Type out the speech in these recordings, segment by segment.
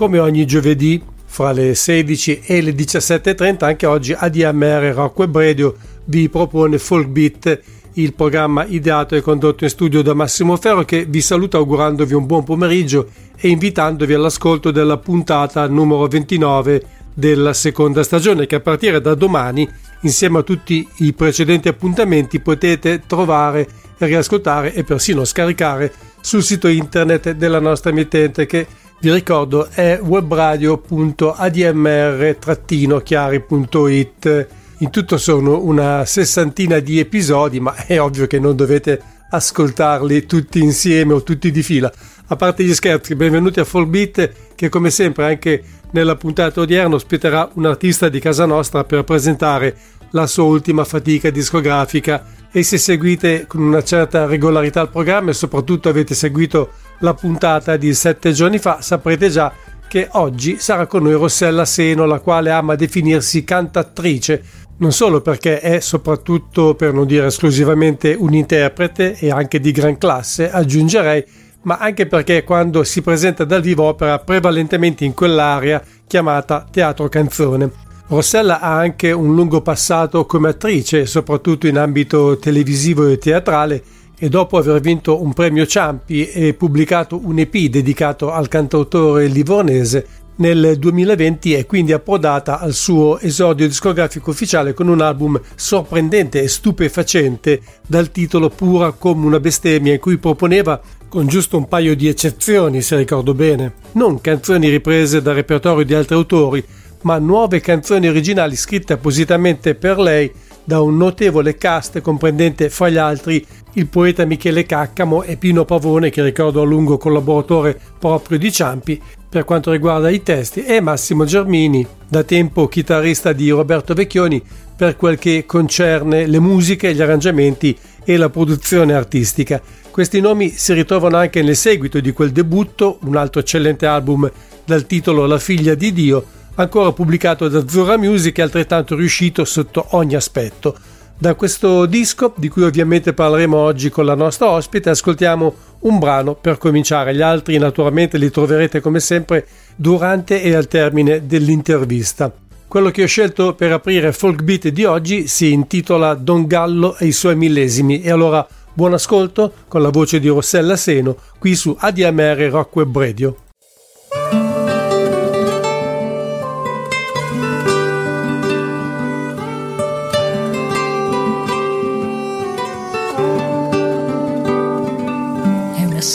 come ogni giovedì fra le 16 e le 17.30 anche oggi ADMR Rock Web Radio vi propone Folk Beat il programma ideato e condotto in studio da Massimo Ferro che vi saluta augurandovi un buon pomeriggio e invitandovi all'ascolto della puntata numero 29 della seconda stagione che a partire da domani insieme a tutti i precedenti appuntamenti potete trovare, riascoltare e persino scaricare sul sito internet della nostra emittente che vi ricordo è webradio.admr-chiari.it in tutto sono una sessantina di episodi ma è ovvio che non dovete ascoltarli tutti insieme o tutti di fila. A parte gli scherzi benvenuti a Beat che come sempre anche nella puntata odierna ospiterà un artista di casa nostra per presentare la sua ultima fatica discografica. E se seguite con una certa regolarità il programma e soprattutto avete seguito la puntata di sette giorni fa saprete già che oggi sarà con noi Rossella Seno la quale ama definirsi cantatrice non solo perché è soprattutto per non dire esclusivamente un interprete e anche di gran classe aggiungerei ma anche perché quando si presenta dal vivo opera prevalentemente in quell'area chiamata teatro canzone. Rossella ha anche un lungo passato come attrice, soprattutto in ambito televisivo e teatrale, e dopo aver vinto un premio Ciampi e pubblicato un EP dedicato al cantautore livornese, nel 2020 è quindi approdata al suo esordio discografico ufficiale con un album sorprendente e stupefacente dal titolo Pura come una bestemmia in cui proponeva con giusto un paio di eccezioni, se ricordo bene, non canzoni riprese dal repertorio di altri autori, ma nuove canzoni originali scritte appositamente per lei da un notevole cast comprendente fra gli altri il poeta Michele Caccamo e Pino Pavone, che ricordo a lungo collaboratore proprio di Ciampi per quanto riguarda i testi, e Massimo Germini, da tempo chitarrista di Roberto Vecchioni per quel che concerne le musiche, gli arrangiamenti e la produzione artistica. Questi nomi si ritrovano anche nel seguito di quel debutto, un altro eccellente album dal titolo La figlia di Dio, ancora pubblicato da Zora Music e altrettanto riuscito sotto ogni aspetto. Da questo disco, di cui ovviamente parleremo oggi con la nostra ospite, ascoltiamo un brano per cominciare. Gli altri naturalmente li troverete come sempre durante e al termine dell'intervista. Quello che ho scelto per aprire Folk Beat di oggi si intitola Don Gallo e i suoi millesimi e allora Buon ascolto con la voce di Rossella Seno qui su ADMR Rock Web Radio.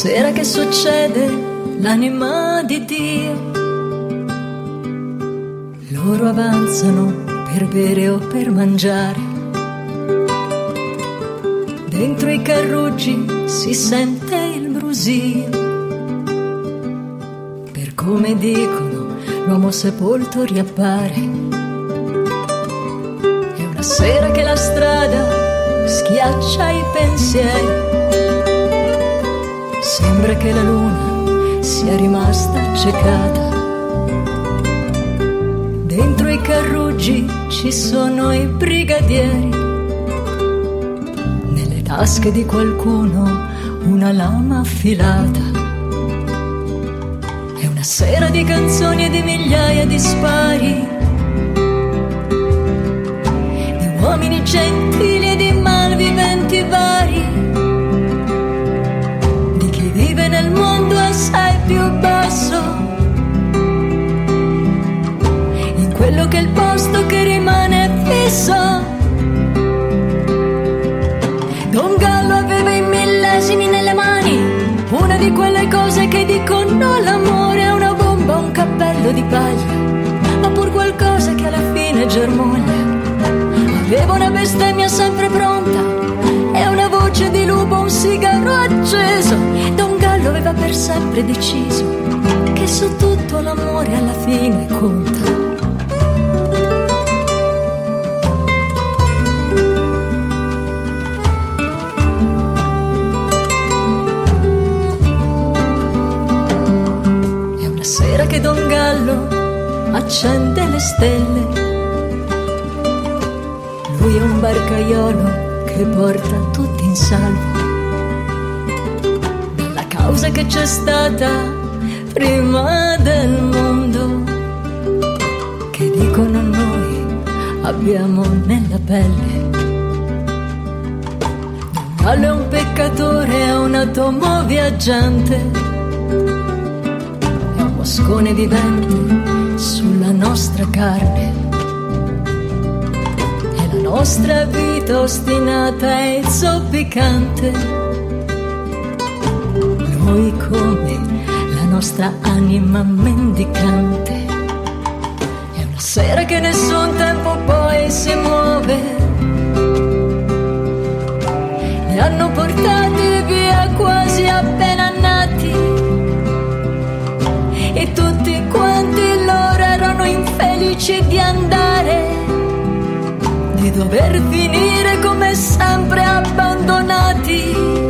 Sera che succede l'anima di Dio. Loro avanzano per bere o per mangiare Dentro i carruggi si sente il brusio. Per come dicono, l'uomo sepolto riappare. È una sera che la strada schiaccia i pensieri. Sembra che la luna sia rimasta accecata. Dentro i carruggi ci sono i brigadieri tasche di qualcuno una lama affilata. È una sera di canzoni e di migliaia di spari, di uomini gentili e di malviventi vari, più basso, in quello che è il posto che rimane fisso di quelle cose che dicono l'amore è una bomba, un cappello di paglia, ma pur qualcosa che alla fine germoglia. Aveva una bestemmia sempre pronta e una voce di lupo, un sigaro acceso. Aveva per sempre deciso che su tutto l'amore alla fine conta. che Don Gallo accende le stelle. Lui è un barcaiolo che porta tutti in salvo. La causa che c'è stata prima del mondo dicono noi abbiamo nella pelle. Gallo è un peccatore, è un atomo viaggiante, è un moscone vivente sulla nostra carne nostra vita ostinata e zoppicante. Noi come la nostra anima mendicante. È una sera che nessun tempo poi si muove. Li hanno portati via quasi appena nati. E tutti quanti loro erano infelici di andare di dover finire come sempre abbandonati.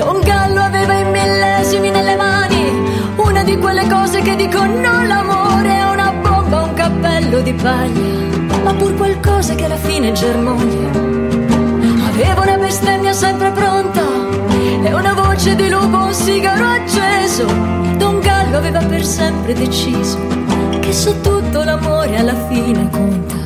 Don Gallo aveva i millesimi nelle mani, una di quelle cose che dicono l'amore è una bomba, un cappello di paglia, ma pur qualcosa che alla fine germoglia. Aveva una bestemmia sempre pronta e una voce di lupo, un sigaro acceso. Don Gallo aveva per sempre deciso che su tutto l'amore alla fine conta.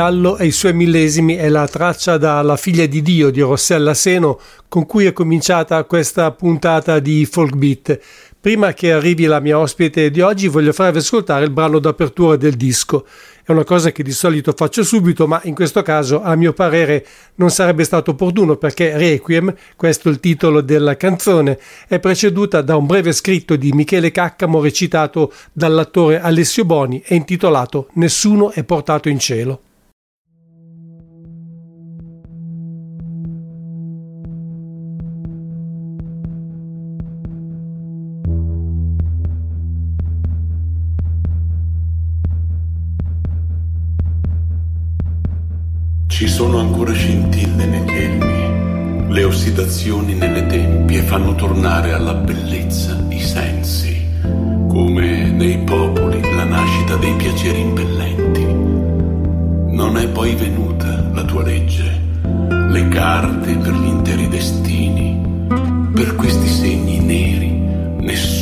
Gallo e i suoi millesimi è la traccia da La figlia di Dio di Rossella Seno con cui è cominciata questa puntata di Folk Beat. Prima che arrivi la mia ospite di oggi voglio farvi ascoltare il brano d'apertura del disco. È una cosa che di solito faccio subito, ma in questo caso a mio parere non sarebbe stato opportuno perché Requiem, questo è il titolo della canzone, è preceduta da un breve scritto di Michele Caccamo recitato dall'attore Alessio Boni e intitolato Nessuno è portato in cielo. Ci sono ancora scintille negli elmi, le ossidazioni nelle tempie fanno tornare alla bellezza i sensi, come nei popoli la nascita dei piaceri impellenti. Non è poi venuta la tua legge, le carte per gli interi destini, per questi segni neri nessuno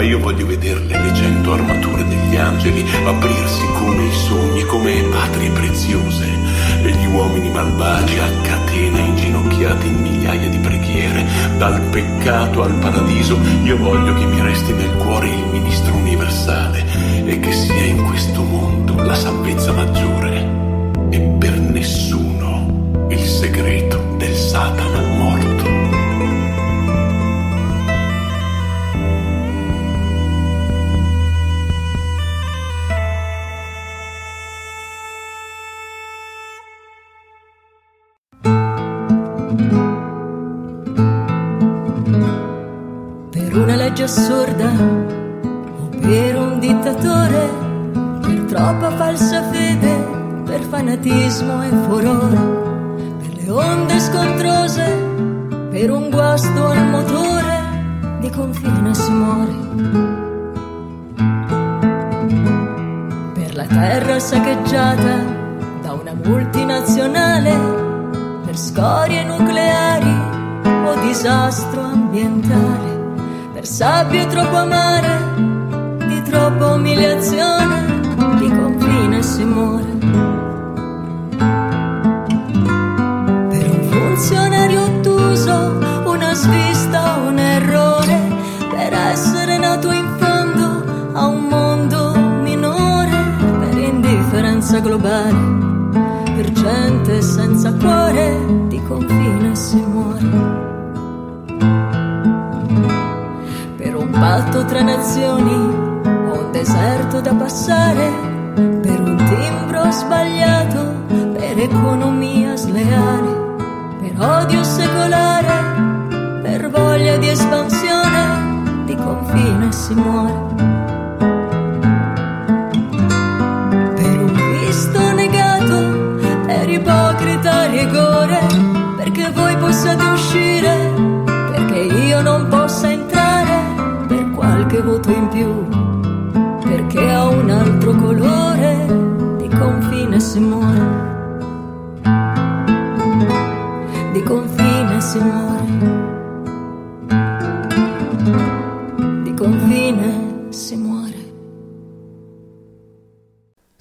Ma io voglio vederle le cento armature degli angeli aprirsi come i sogni, come patrie preziose, e gli uomini malvagi a catena inginocchiati in migliaia di preghiere, dal peccato al paradiso. Io voglio che mi resti nel cuore il ministro universale e che sia in questo mondo la salvezza maggiore. E per nessuno il segreto del Satana fanatismo e furore, per le onde scontrose, per un guasto al motore, di confine si muore. Per la terra saccheggiata da una multinazionale, per scorie nucleari o disastro ambientale per sabbie troppo amare, di troppa umiliazione, di confine si muore. Globale, per gente senza cuore, di confine si muore. patto tra nazioni o un deserto da passare per un timbro sbagliato, per economia sleale, per odio secolare,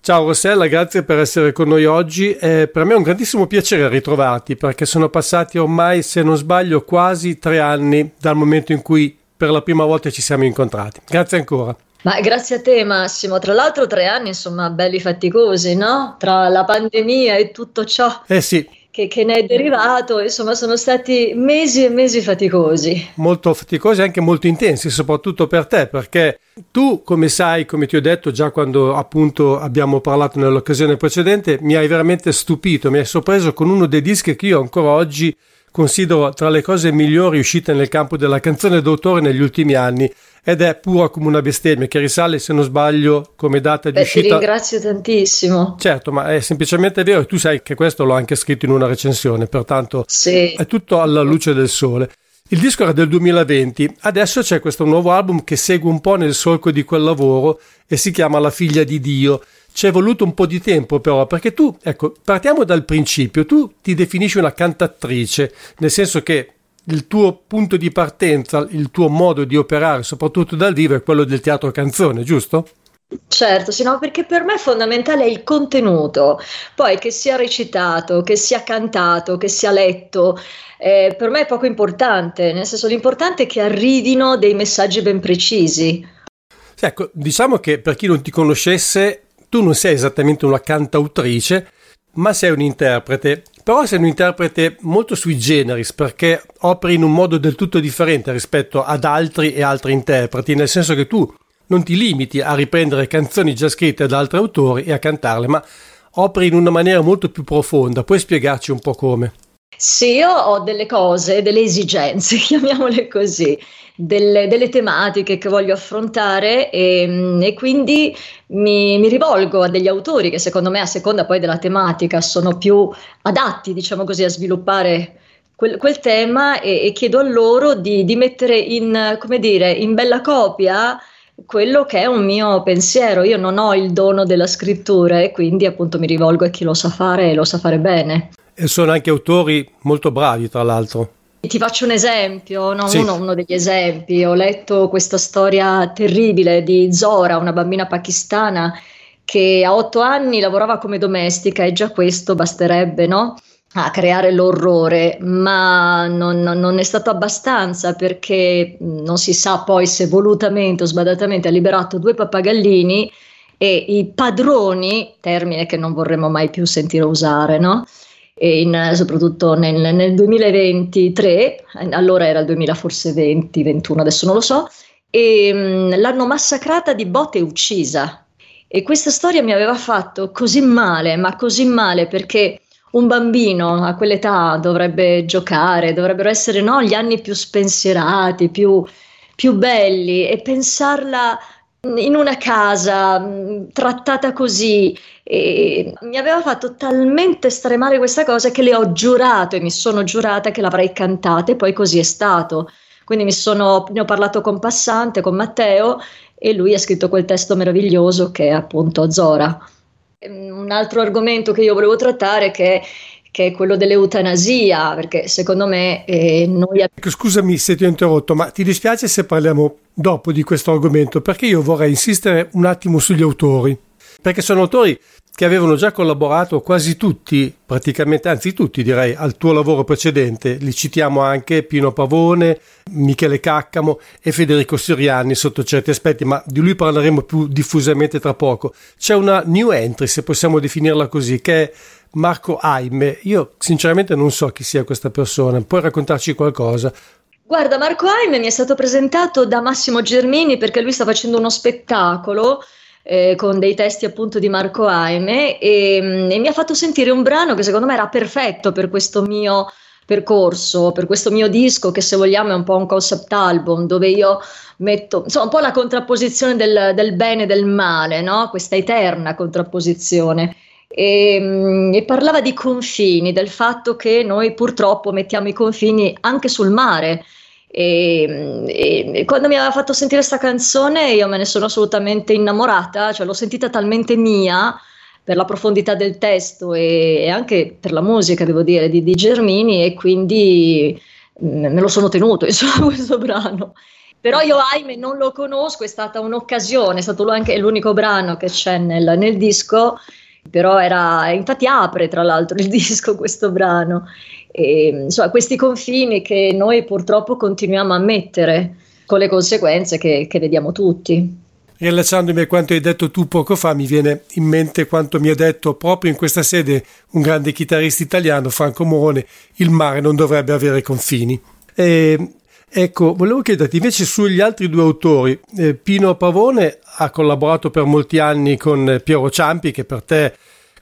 Ciao Rossella, grazie per essere con noi oggi. Eh, per me è un grandissimo piacere ritrovarti perché sono passati ormai, se non sbaglio, quasi tre anni dal momento in cui per la prima volta ci siamo incontrati. Grazie ancora. Ma grazie a te Massimo, tra l'altro tre anni insomma belli faticosi, no? Tra la pandemia e tutto ciò. Eh sì, che, che, ne è derivato, insomma sono stati mesi e mesi faticosi. Molto faticosi e anche molto intensi, soprattutto per te, perché tu, come sai, come ti ho detto già quando appunto abbiamo parlato nell'occasione precedente, mi hai veramente stupito, mi hai sorpreso con uno dei dischi che io ancora oggi considero tra le cose migliori uscite nel campo della canzone d'autore negli ultimi anni ed è pura come una bestemmia che risale se non sbaglio come data di Beh, uscita ti ringrazio tantissimo certo ma è semplicemente vero e tu sai che questo l'ho anche scritto in una recensione pertanto sì. è tutto alla luce del sole il disco era del 2020, adesso c'è questo nuovo album che segue un po' nel solco di quel lavoro e si chiama La figlia di Dio. Ci è voluto un po' di tempo però, perché tu, ecco, partiamo dal principio, tu ti definisci una cantatrice, nel senso che il tuo punto di partenza, il tuo modo di operare, soprattutto dal vivo, è quello del teatro canzone, giusto? Certo, sì, no, perché per me è fondamentale il contenuto, poi che sia recitato, che sia cantato, che sia letto, eh, per me è poco importante, nel senso l'importante è che arrivino dei messaggi ben precisi. Ecco, diciamo che per chi non ti conoscesse, tu non sei esattamente una cantautrice, ma sei un interprete. Però sei un interprete molto sui generis perché operi in un modo del tutto differente rispetto ad altri e altri interpreti, nel senso che tu non ti limiti a riprendere canzoni già scritte da altri autori e a cantarle, ma operi in una maniera molto più profonda. Puoi spiegarci un po' come? Sì, io ho delle cose, delle esigenze, chiamiamole così, delle, delle tematiche che voglio affrontare e, mm, e quindi mi, mi, rivolgo a degli autori che secondo me a seconda poi della tematica sono più adatti, diciamo così, a sviluppare quel, quel tema e, e, chiedo a loro di, di mettere in, dire, in bella copia quello che è un mio pensiero. Io non ho il dono della scrittura e quindi appunto mi rivolgo a chi lo sa fare e lo sa fare bene. E sono anche autori molto bravi, tra l'altro. Ti faccio un esempio, no? Sì. uno, uno, degli esempi. Ho letto questa storia terribile di Zora, una bambina pakistana che a otto anni lavorava come domestica e già questo basterebbe, no? a creare l'orrore, ma non, non, è stato abbastanza perché non si sa poi se volutamente o sbadatamente ha liberato due pappagallini e i padroni, termine che non vorremmo mai più sentire usare, no? In, soprattutto nel, nel, 2023, allora era il 2000 forse 20, 21, adesso non lo so, e mh, l'hanno massacrata di botte e uccisa. E questa storia mi aveva fatto così male, ma così male perché un bambino a quell'età dovrebbe giocare, dovrebbero essere no, gli anni più spensierati, più, più belli e pensarla in una casa trattata così e mi aveva fatto talmente stremare questa cosa che le ho giurato e mi sono giurata che l'avrei cantata e poi così è stato. Quindi sono, ne ho parlato con Passante, con Matteo e lui ha scritto quel testo meraviglioso che è appunto Zora. Ehm, un altro argomento che io volevo trattare che, che è quello dell'eutanasia, perché secondo me eh, noi... Ecco, scusami se ti ho interrotto, ma ti dispiace se parliamo dopo di questo argomento? Perché io vorrei insistere un attimo sugli autori, perché sono autori che avevano già collaborato quasi tutti, praticamente, anzi tutti direi, al tuo lavoro precedente. Li citiamo anche Pino Pavone, Michele Caccamo e Federico Siriani sotto certi aspetti, ma di lui parleremo più diffusamente tra poco. C'è una new entry, se possiamo definirla così, che è Marco Aime. Io sinceramente non so chi sia questa persona, puoi raccontarci qualcosa? Guarda, Marco Aime mi è stato presentato da Massimo Germini perché lui sta facendo uno spettacolo eh, con dei testi appunto di Marco Aime e, mm, e, mi ha fatto sentire un brano che secondo me era perfetto per questo mio percorso per questo mio disco che se vogliamo è un po' un concept album dove io metto insomma un po' la contrapposizione del, del bene e del male, no? questa eterna contrapposizione. E, mm, e, parlava di confini, del fatto che noi purtroppo mettiamo i confini anche sul mare. E, mm, e, e quando mi aveva fatto sentire questa canzone io me ne sono assolutamente innamorata, cioè l'ho sentita talmente mia per la profondità del testo e, e anche per la musica, devo dire, di, di Germini e quindi mm, me lo sono tenuto, insomma, questo brano. Però io, ahimè, non lo conosco, è stata un'occasione, è stato anche l'unico brano che c'è nel, nel disco, però era, infatti apre tra l'altro il disco questo brano. E, insomma, questi confini che noi purtroppo continuiamo a mettere con le conseguenze che, che vediamo tutti. Riallacciandomi a quanto hai detto tu poco fa, mi viene in mente quanto mi ha detto proprio in questa sede un grande chitarrista italiano, Franco Morone, il mare non dovrebbe avere confini. E, ecco, volevo chiederti invece sugli altri due autori. Eh, Pino Pavone ha collaborato per molti anni con Piero Ciampi, che per te,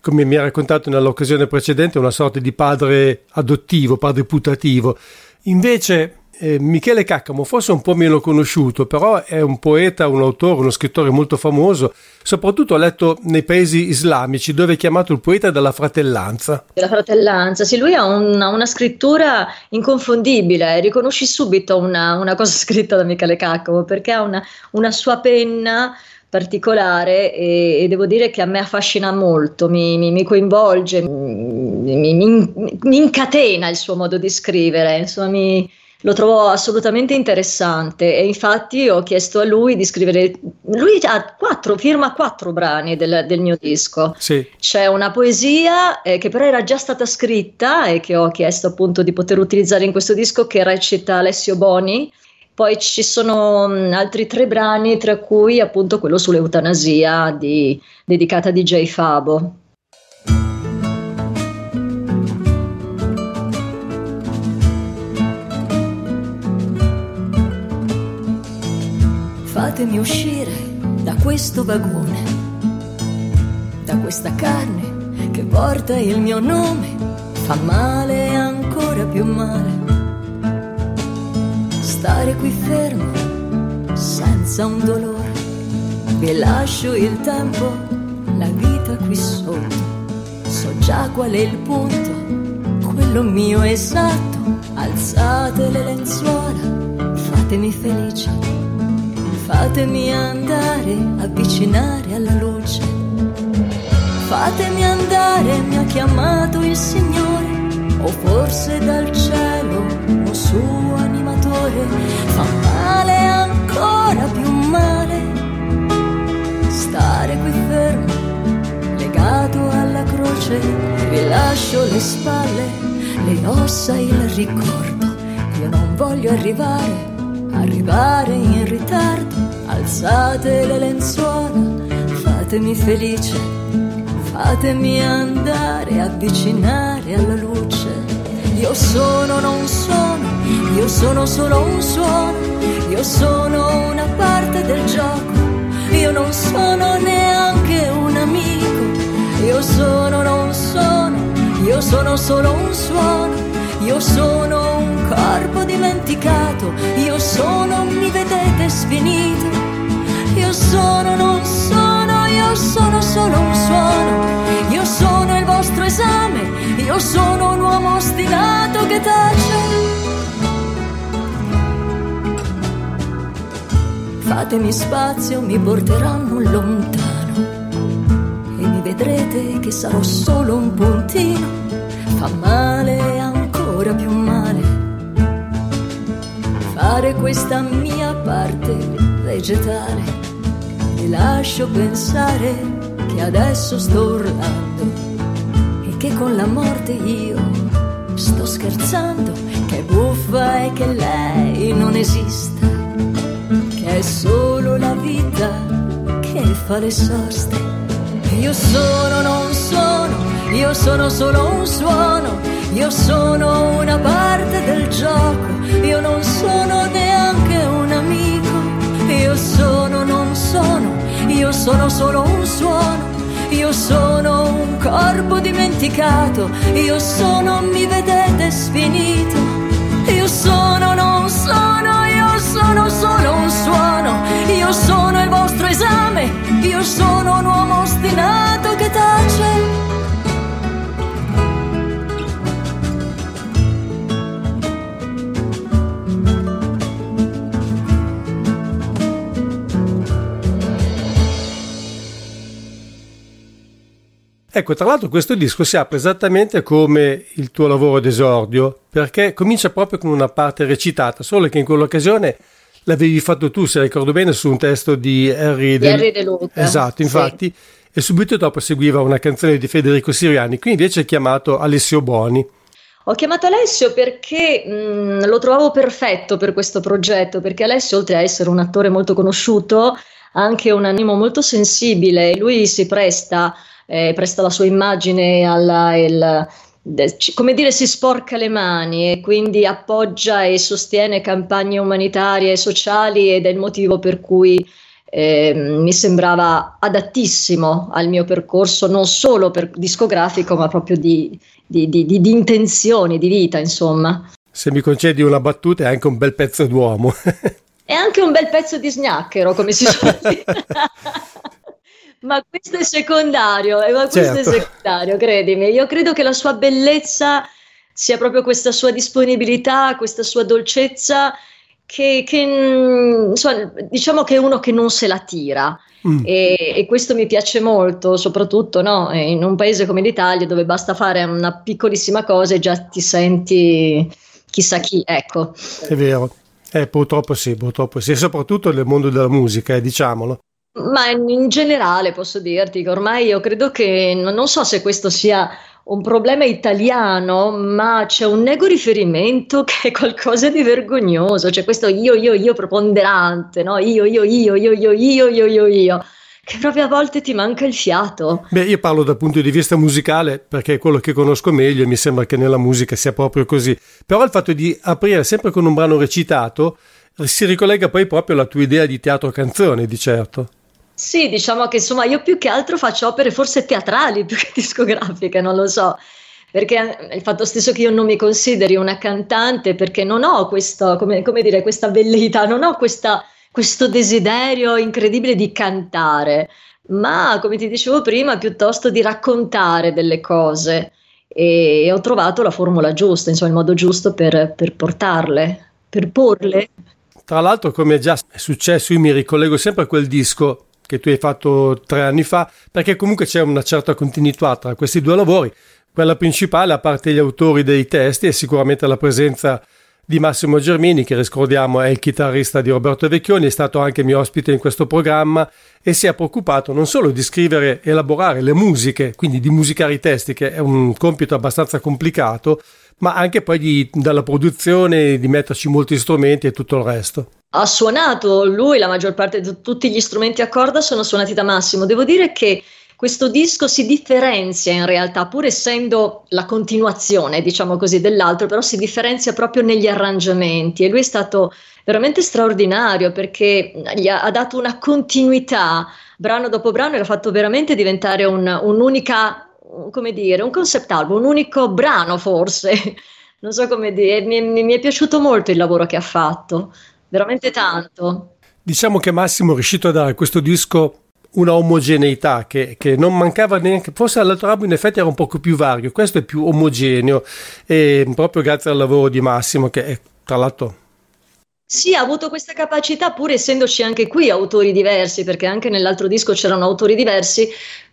come mi ha raccontato nell'occasione precedente, è una sorta di padre adottivo, padre putativo. Invece eh, Michele Caccamo, forse un po' meno conosciuto, però è un poeta, un autore, uno scrittore molto famoso, soprattutto ho letto nei paesi islamici dove è chiamato il poeta della fratellanza. Della fratellanza, sì, lui ha una, una scrittura inconfondibile, riconosci subito una, una, cosa scritta da Michele Caccamo perché ha una, una sua penna particolare e, e, devo dire che a me affascina molto, mi, mi, mi coinvolge, mi, mi, incatena il suo modo di scrivere, insomma mi lo trovo assolutamente interessante e infatti ho chiesto a lui di scrivere, lui ha quattro, firma quattro brani del, del mio disco. Sì. C'è una poesia eh, che però era già stata scritta e che ho chiesto appunto di poter utilizzare in questo disco che recita Alessio Boni. Poi ci sono mh, altri tre brani, tra cui appunto quello sull'eutanasia di, dedicata a DJ Fabo. Fatemi uscire da questo vagone, da questa carne che porta il mio nome, fa male ancora più male. Stare qui fermo, senza un dolore, vi lascio il tempo, la vita qui sotto, so già qual è il punto, quello mio esatto, alzate le lenzuola, fatemi felice Fatemi andare, avvicinare alla luce. Fatemi andare, mi ha chiamato il Signore, o forse dal cielo un suo animatore. Fa male ancora più male, stare qui fermo, legato alla croce. Vi lascio le spalle, le ossa, il ricordo. Io non voglio arrivare arrivare in ritardo, alzate le lenzuola, fatemi felice, fatemi andare, avvicinare alla luce. Io sono, non sono, io sono solo un suono, io sono una parte del gioco, io non sono neanche un amico, io sono, non sono, io sono solo un suono io sono un corpo dimenticato, io sono, mi vedete sfinito. Io sono, non sono, io sono solo un suono. Io sono il vostro esame, io sono un uomo ostinato che tace. Fatemi spazio, mi porteranno lontano e mi vedrete che sarò solo un puntino. Fa male ancora più male fare questa mia parte vegetale. Mi lascio pensare che adesso sto urlando e che con la morte io sto scherzando, che è buffa e che lei non esiste, che è solo la vita che fa le soste. Io sono, non sono, io sono solo un suono io sono una parte del gioco, io non sono neanche un amico. Io sono, sono, io sono solo un suono. Io sono un corpo dimenticato, io sono, mi vedete sfinito. Io sono, non sono, io sono solo un suono. Io sono il vostro esame, io sono un uomo ostinato che tace. Ecco, tra l'altro questo disco si apre esattamente come il tuo lavoro d'esordio, perché comincia proprio con una parte recitata, solo che in quell'occasione l'avevi fatto tu, se ricordo bene, su un testo di Harry De, Harry De Luca. Esatto, infatti, sì. e subito dopo seguiva una canzone di Federico Siriani, qui invece è chiamato Alessio Boni. Ho chiamato Alessio perché mh, lo trovavo perfetto per questo progetto, perché Alessio, oltre a essere un attore molto conosciuto, ha anche un animo molto sensibile e lui si presta eh, presta la sua immagine alla, il, come dire, si sporca le mani e quindi appoggia e sostiene campagne umanitarie e sociali ed è il motivo per cui eh, mi sembrava adattissimo al mio percorso, non solo per discografico, ma proprio di, di, di, di intenzioni, di vita, insomma. Se mi concedi una battuta, è anche un bel pezzo d'uomo. è anche un bel pezzo di snacchero, come si suol dire. Ma questo è secondario, eh, ma questo certo. è secondario, credimi. Io credo che la sua bellezza sia proprio questa sua disponibilità, questa sua dolcezza, che, che mm, insomma, diciamo che è uno che non se la tira. Mm. E, e, questo mi piace molto, soprattutto no? in un paese come l'Italia dove basta fare una piccolissima cosa e già ti senti chissà chi, ecco. È vero, eh, purtroppo sì, purtroppo sì, soprattutto nel mondo della musica, eh, diciamolo. Ma in generale posso dirti che ormai io credo che non so se questo sia un problema italiano, ma c'è un nego riferimento che è qualcosa di vergognoso, c'è questo io, io, io preponderante, no? Io, io, io, io, io, io, io, io, io, che proprio a volte ti manca il fiato. Beh, io parlo dal punto di vista musicale perché è quello che conosco meglio e mi sembra che nella musica sia proprio così. Però il fatto di aprire sempre con un brano recitato si ricollega poi proprio alla tua idea di teatro canzone, di certo. Sì, diciamo che insomma io più che altro faccio opere forse teatrali più che discografiche, non lo so, perché il fatto stesso che io non mi consideri una cantante, perché non ho questo, come, come dire, questa velleità, non ho questa, questo desiderio incredibile di cantare, ma come ti dicevo prima, piuttosto di raccontare delle cose. E ho trovato la formula giusta, insomma il modo giusto per, per portarle, per porle. Tra l'altro, come è già successo, io mi ricollego sempre a quel disco che tu hai fatto tre anni fa, perché comunque c'è una certa continuità tra questi due lavori. Quella principale, a parte gli autori dei testi, è sicuramente la presenza di Massimo Germini, che ricordiamo è il chitarrista di Roberto Vecchioni, è stato anche mio ospite in questo programma e si è preoccupato non solo di scrivere e elaborare le musiche, quindi di musicare i testi, che è un compito abbastanza complicato, ma anche poi di, dalla produzione, di metterci molti strumenti e tutto il resto ha suonato lui la maggior parte di tutti gli strumenti a corda sono suonati da Massimo. Devo dire che questo disco si differenzia in realtà, pur essendo la continuazione, diciamo così, dell'altro, però si differenzia proprio negli arrangiamenti e lui è stato veramente straordinario perché gli ha, ha dato una continuità brano dopo brano e l'ha fatto veramente diventare un, un'unica, come dire, un concept album, un unico brano forse. Non so come dire, mi, mi è piaciuto molto il lavoro che ha fatto veramente tanto. Diciamo che Massimo è riuscito a dare a questo disco una omogeneità che, che, non mancava neanche, forse all'altro album in effetti era un poco più vario, questo è più omogeneo e proprio grazie al lavoro di Massimo che è, tra l'altro sì, ha avuto questa capacità, pur essendoci anche qui autori diversi, perché anche nell'altro disco c'erano autori diversi,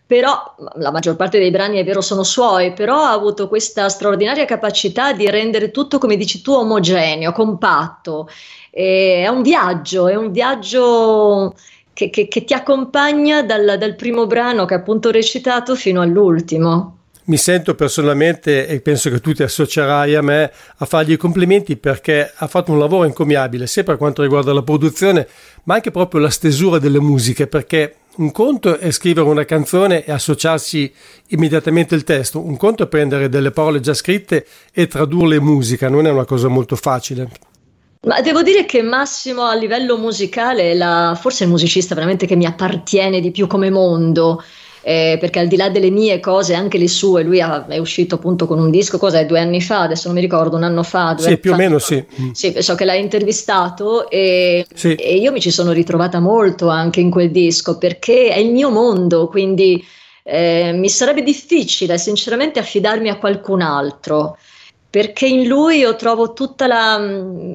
però la maggior parte dei brani è vero sono suoi, però ha avuto questa straordinaria capacità di rendere tutto, come dici tu, omogeneo, compatto è un viaggio, è un viaggio che, che, che ti accompagna dal, dal primo brano che appunto ho recitato fino all'ultimo. Mi sento personalmente, e penso che tu ti associerai a me, a fargli i complimenti perché ha fatto un lavoro incommiabile, sia per quanto riguarda la produzione, ma anche proprio la stesura delle musiche, perché un conto è scrivere una canzone e associarsi immediatamente il testo, un conto è prendere delle parole già scritte e tradurle in musica, non è una cosa molto facile. Ma devo dire che Massimo a livello musicale è la, forse il musicista veramente che mi appartiene di più come mondo. eh, perché al di là delle mie cose, anche le sue, lui ha, è uscito appunto con un disco, cos'è, due anni fa, adesso non mi ricordo, un anno fa. sì, più fa, o meno sì. Sì, so che l'ha intervistato e, sì. e io mi ci sono ritrovata molto anche in quel disco, perché è il mio mondo, quindi eh, mi sarebbe difficile sinceramente affidarmi a qualcun altro perché in lui io trovo tutta la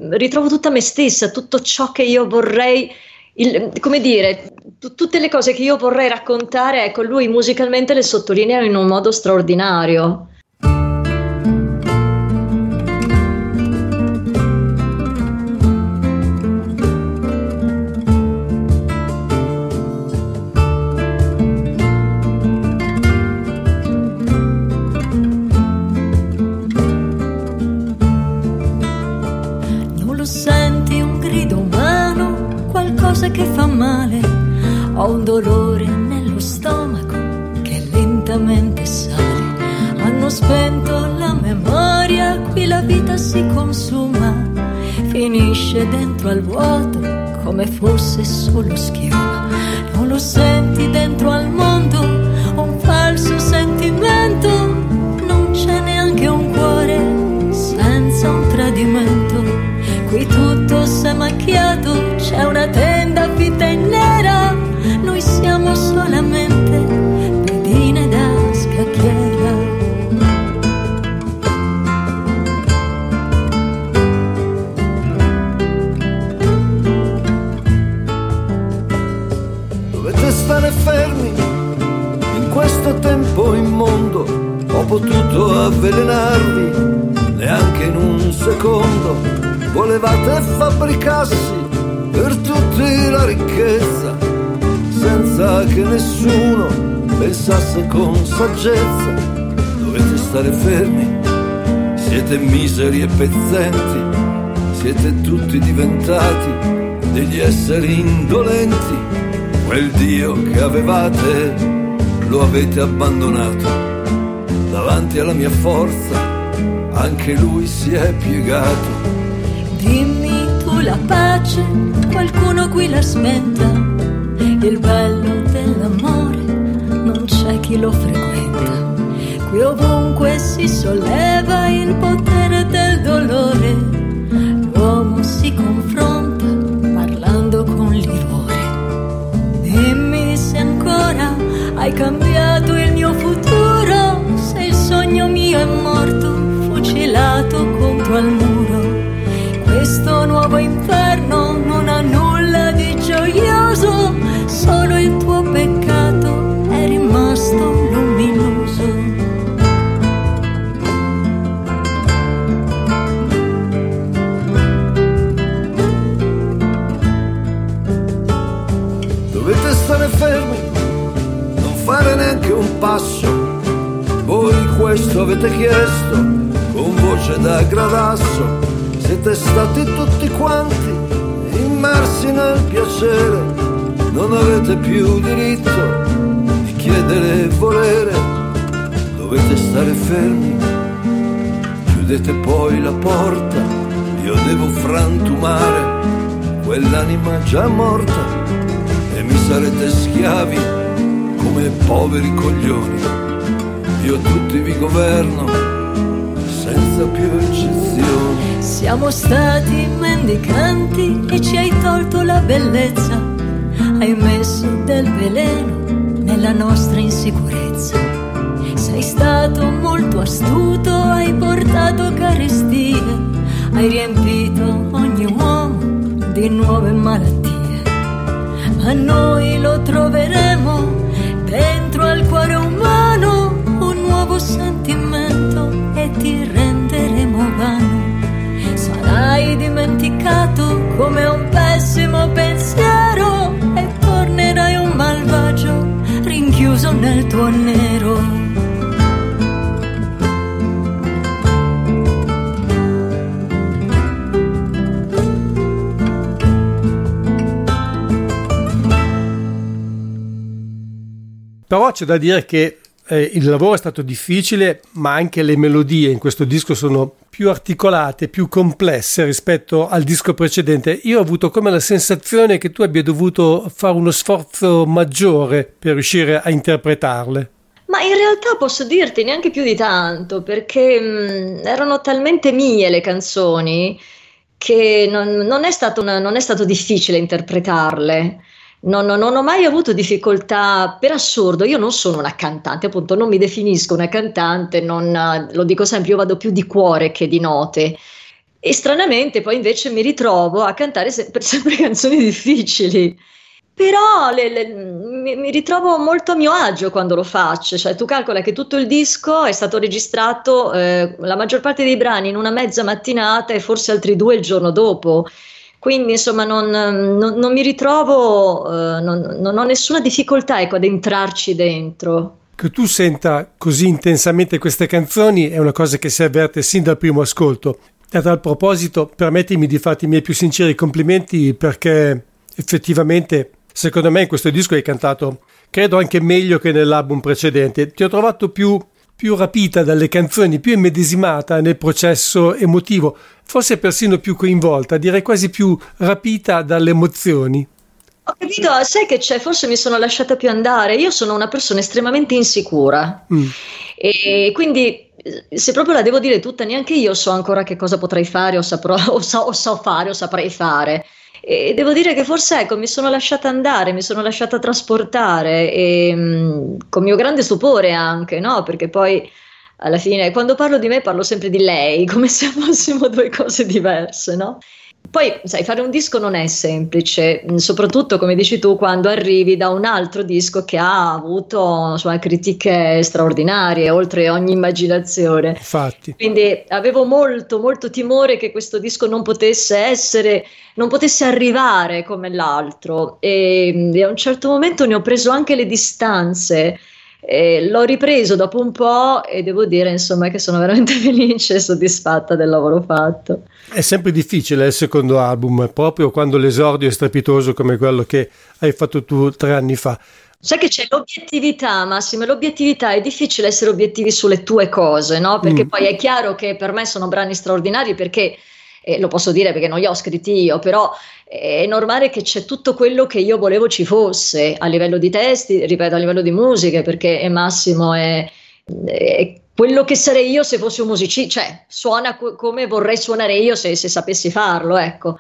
ritrovo tutta me stessa, tutto ciò che io vorrei il, come dire, t- tutte le cose che io vorrei raccontare, ecco, lui musicalmente le sottolinea in un modo straordinario. Un dolore nello stomaco che lentamente sale. Hanno spento la memoria, qui la vita si consuma, finisce dentro al vuoto come fosse solo schiuma. Non lo senti dentro al mondo, un falso sentimento, non c'è neanche un cuore senza un tradimento. Qui tutto si è macchiato, c'è una tenda questo tempo immondo, ho potuto avvelenarvi neanche in un secondo volevate fabbricassi per tutti la ricchezza, senza che nessuno pensasse con saggezza. Dovete stare fermi, siete miseri e pezzenti, siete tutti diventati degli esseri indolenti. Quel Dio che avevate lo avete abbandonato. Davanti alla mia forza anche lui si è piegato Dimmi tu la pace, qualcuno qui la smetta. Il bello dell'amore non c'è chi lo frequenta. Qui ovunque si solleva il potere del dolore. L'uomo si confronta hai cambiato il mio futuro, se il sogno mio è morto, fucilato contro al muro. Questo nuovo inferno un passo. Voi questo avete chiesto con voce da gradasso siete stati tutti quanti immersi nel piacere, non avete più diritto di chiedere e volere, dovete stare fermi, chiudete poi la porta, io devo frantumare quell'anima già morta. E mi sarete schiavi come poveri coglioni, io tutti vi governo senza più eccezioni. Siamo stati mendicanti e ci hai tolto la bellezza, hai messo del veleno nella nostra insicurezza. Sei stato molto astuto, hai portato carestie, hai riempito ogni uomo di nuove malattie. Ma noi lo troveremo sentimento e ti renderemo vano hai dimenticato come un pessimo pensiero e tornerai un malvagio rinchiuso nel tuo nero. Però c'è da dire che eh, il lavoro è stato difficile, ma anche le melodie in questo disco sono più articolate, più complesse rispetto al disco precedente. Io ho avuto come la sensazione che tu abbia dovuto fare uno sforzo maggiore per riuscire a interpretarle. Ma in realtà posso dirti neanche più di tanto, perché mh, erano talmente mie le canzoni che non, non, è una, non, è stato difficile interpretarle. Non, non, ho mai avuto difficoltà per assurdo. Io non sono una cantante, appunto, non mi definisco una cantante, non, lo dico sempre, io vado più di cuore che di note. E stranamente poi invece mi ritrovo a cantare sempre, sempre canzoni difficili però le, le, mi, mi, ritrovo molto a mio agio quando lo faccio, cioè tu calcola che tutto il disco è stato registrato eh, la maggior parte dei brani in una mezza mattinata e forse altri due il giorno dopo. Quindi insomma non, non, non mi ritrovo, eh, non, non, ho nessuna difficoltà ecco, ad entrarci dentro. Che tu senta così intensamente queste canzoni è una cosa che si avverte sin dal primo ascolto. A tal proposito, permettimi di farti i miei più sinceri complimenti perché effettivamente Secondo me in questo disco hai cantato, credo anche meglio che nell'album precedente. Ti ho trovato più, più rapita dalle canzoni, più immedesimata nel processo emotivo, forse persino più coinvolta, direi quasi più rapita dalle emozioni. Ho capito, sai che c'è, forse mi sono lasciata più andare. Io sono una persona estremamente insicura mm. e quindi se proprio la devo dire tutta, neanche io so ancora che cosa potrei fare o, saprò, o, so, o so fare o saprei fare. E devo dire che forse ecco, mi sono lasciata andare, mi sono lasciata trasportare e, mh, con mio grande stupore anche, no? Perché poi alla fine quando parlo di me parlo sempre di lei, come se fossimo due cose diverse, no? Poi, sai, fare un disco non è semplice, soprattutto come dici tu, quando arrivi da un altro disco che ha avuto insomma, critiche straordinarie, oltre ogni immaginazione. Infatti. Quindi avevo molto, molto timore che questo disco non potesse essere, non potesse arrivare come l'altro. E, e a un certo momento ne ho preso anche le distanze e l'ho ripreso dopo un po' e devo dire insomma che sono veramente felice e soddisfatta del lavoro fatto. È sempre difficile il secondo album, proprio quando l'esordio è strepitoso come quello che hai fatto tu tre anni fa. Sai che c'è l'obiettività, Massimo, l'obiettività è difficile essere obiettivi sulle tue cose, no? Perché mm. poi è chiaro che per me sono brani straordinari perché eh, lo posso dire perché non li ho scritti io, però è normale che c'è tutto quello che io volevo ci fosse a livello di testi, ripeto, a livello di musiche, perché è Massimo è, è quello che sarei io se fossi un musicista, cioè suona co- come vorrei suonare io se, se sapessi farlo, ecco.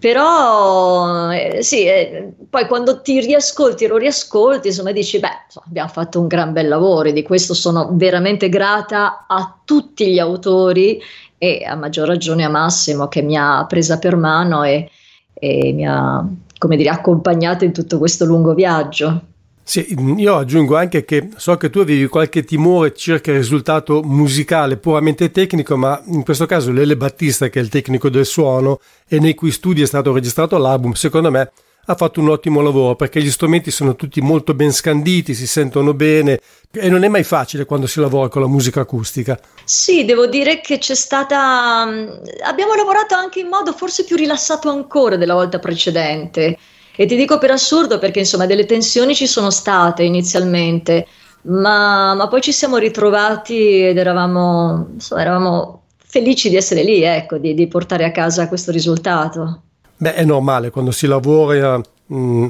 Però eh, sì, eh, poi quando ti riascolti lo riascolti, insomma, dici: Beh, insomma, abbiamo fatto un gran bel lavoro e di questo sono veramente grata a tutti gli autori e a maggior ragione a Massimo che mi ha presa per mano e, e mi ha, come dire, accompagnato in tutto questo lungo viaggio. Sì, io aggiungo anche che so che tu avevi qualche timore circa il risultato musicale puramente tecnico, ma in questo caso Lele Battista, che è il tecnico del suono e nei cui studi è stato registrato l'album, secondo me ha fatto un ottimo lavoro perché gli strumenti sono tutti molto ben scanditi, si sentono bene e non è mai facile quando si lavora con la musica acustica. Sì, devo dire che c'è stata... Mm, abbiamo lavorato anche in modo forse più rilassato ancora della volta precedente. E ti dico per assurdo perché insomma delle tensioni ci sono state inizialmente, ma, ma poi ci siamo ritrovati ed eravamo, insomma, eravamo felici di essere lì, ecco, di, di portare a casa questo risultato. Beh, è normale quando si lavora. Mh, mm,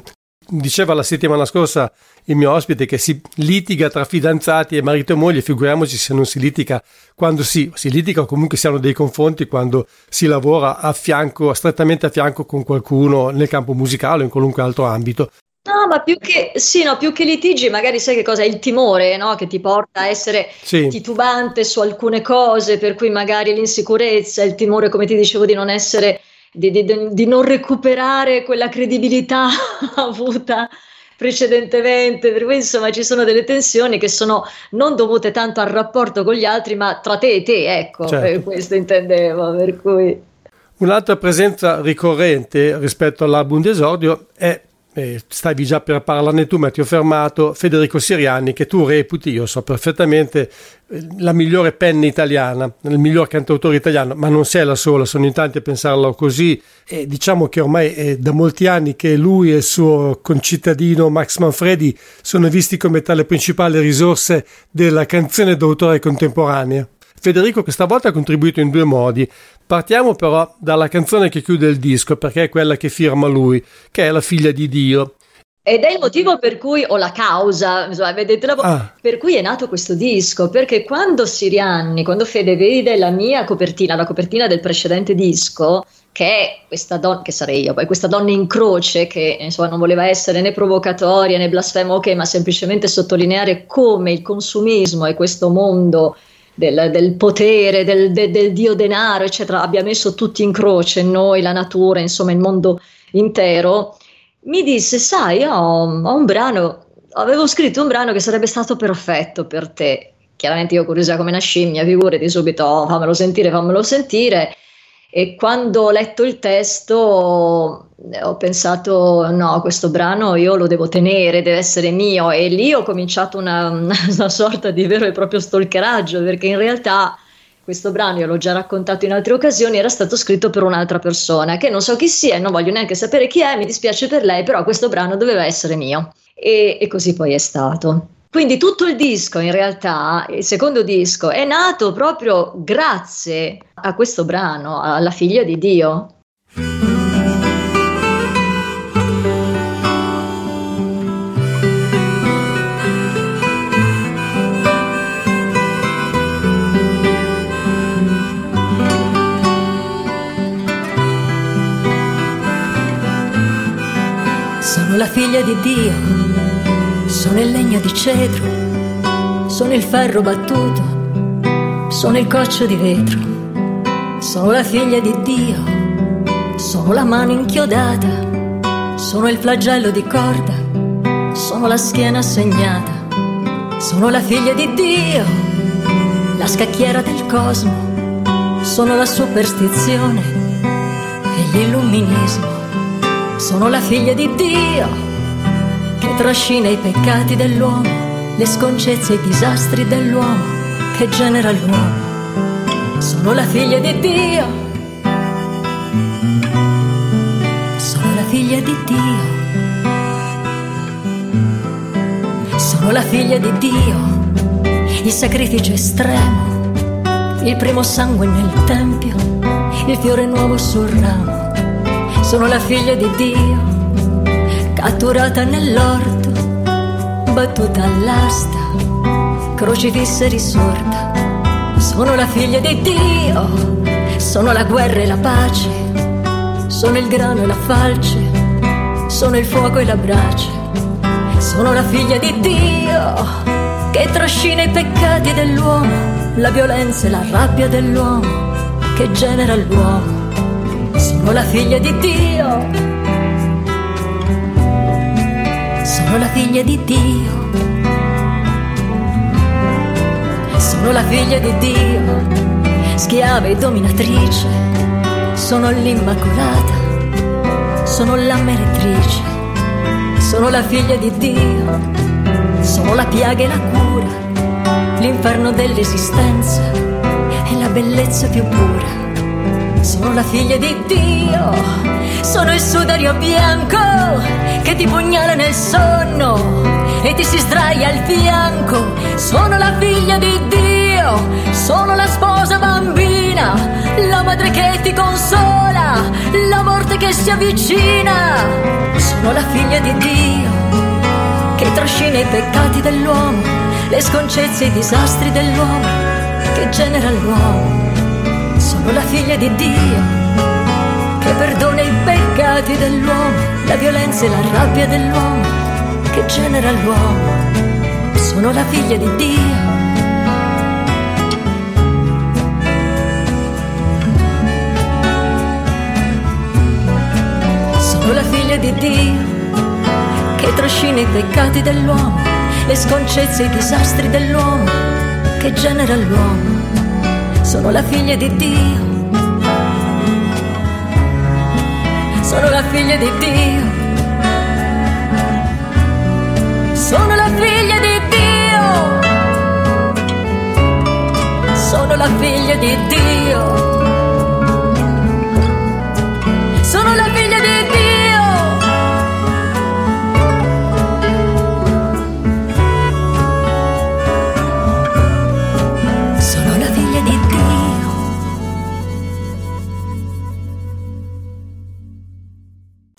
diceva la settimana scorsa il mio ospite che si litiga tra fidanzati e marito e moglie, figuriamoci se non si litiga quando si, si litiga o comunque si hanno dei confronti quando si lavora a fianco, strettamente a fianco con qualcuno nel campo musicale o in qualunque altro ambito. No, ma più che, sì, no, più che litigi, magari sai che cosa è il timore, no? Che ti porta a essere sì. titubante su alcune cose, per cui magari l'insicurezza, il timore, come ti dicevo, di non essere di, di, di non recuperare quella credibilità avuta precedentemente, per cui insomma ci sono delle tensioni che sono non dovute tanto al rapporto con gli altri, ma tra te e te, ecco, certo. per questo intendevo, per cui... Un'altra presenza ricorrente rispetto all'album d'esordio è eh, stavi già per parlarne tu, ma ti ho fermato, Federico Siriani, che tu reputi, io so perfettamente, eh, la migliore penna italiana, il miglior cantautore italiano, ma non sei la sola, sono in tanti a pensarlo così. E diciamo che ormai è da molti anni che lui e il suo concittadino Max Manfredi sono visti come tale principale risorse della canzone d'autore contemporanea. Federico questa volta ha contribuito in due modi. Partiamo però dalla canzone che chiude il disco, perché è quella che firma lui, che è la figlia di Dio. Ed è il motivo per cui, o la causa, insomma, vedete, ah. per cui è nato questo disco, perché quando Sirianni, quando Fede vede la mia copertina, la copertina del precedente disco, che è questa donna, che sarei io, questa donna in croce che insomma non voleva essere né provocatoria né blasfema, ok, ma semplicemente sottolineare come il consumismo e questo mondo del, del potere, del, del, del, dio denaro, eccetera, abbia messo tutti in croce, noi, la natura, insomma il mondo intero, mi disse, sai, ho, ho un brano, avevo scritto un brano che sarebbe stato perfetto per te. Chiaramente io curiosa come una scimmia, figurati subito, oh, fammelo sentire, fammelo sentire. E quando ho letto il testo ho pensato no, questo brano io lo devo tenere, deve essere mio e lì ho cominciato una, una sorta di vero e proprio stalkeraggio perché in realtà questo brano, io l'ho già raccontato in altre occasioni, era stato scritto per un'altra persona che non so chi sia e non voglio neanche sapere chi è, mi dispiace per lei, però questo brano doveva essere mio e, e così poi è stato. Quindi tutto il disco, in realtà, il secondo disco, è nato proprio grazie a questo brano, alla figlia di Dio. Sono la figlia di Dio sono il legno di cedro, sono il ferro battuto, sono il coccio di vetro, sono la figlia di Dio, sono la mano inchiodata, sono il flagello di corda, sono la schiena segnata, sono la figlia di Dio, la scacchiera del cosmo, sono la superstizione e l'illuminismo, sono la figlia di Dio trascina i peccati dell'uomo, le sconcezze e i disastri dell'uomo, che genera l'uomo. Sono la figlia di Dio. Sono la figlia di Dio. Sono la figlia di Dio. Il sacrificio estremo, il primo sangue nel tempio, il fiore nuovo sul ramo. Sono la figlia di Dio catturata nell'orto, battuta all'asta, crocifissa e risorta. Sono la figlia di Dio, sono la guerra e la pace, sono il grano e la falce, sono il fuoco e la brace. Sono la figlia di Dio che trascina i peccati dell'uomo, la violenza e la rabbia dell'uomo che genera l'uomo. Sono la figlia di Dio Sono la figlia di Dio. Sono la figlia di Dio, schiava e dominatrice. Sono l'Immacolata, sono la meretrice. Sono la figlia di Dio, sono la piaga e la cura, l'inferno dell'esistenza e la bellezza più pura. Sono la figlia di Dio sono il sudario bianco che ti pugnala nel sonno e ti si sdraia al fianco. Sono la figlia di Dio, sono la sposa bambina, la madre che ti consola, la morte che si avvicina. Sono la figlia di Dio che trascina i peccati dell'uomo, le sconcezze e i disastri dell'uomo che genera l'uomo. Sono la figlia di Dio che perdona i peccati dell'uomo, la violenza e la rabbia dell'uomo che genera l'uomo. Sono la figlia di Dio. Sono la figlia di Dio che trascina i peccati dell'uomo, le sconcezze e i disastri dell'uomo che genera l'uomo sono la figlia di Dio. Sono la figlia di Dio. Sono la figlia di Dio. Sono la figlia di Dio.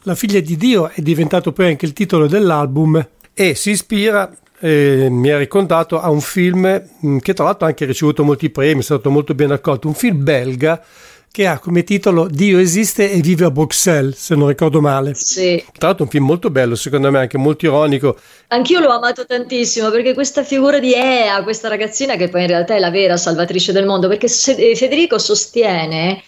La figlia di Dio è diventato poi anche il titolo dell'album e si ispira, eh, mi ha raccontato, a un film mh, che tra l'altro ha anche ricevuto molti premi, è stato molto ben accolto, un film belga che ha come titolo Dio esiste e vive a Bruxelles, se non ricordo male. Sì. Tra l'altro un film molto bello, secondo me anche molto ironico. Anch'io l'ho amato tantissimo perché questa figura di Ea, questa ragazzina che poi in realtà è la vera salvatrice del mondo, perché Federico sostiene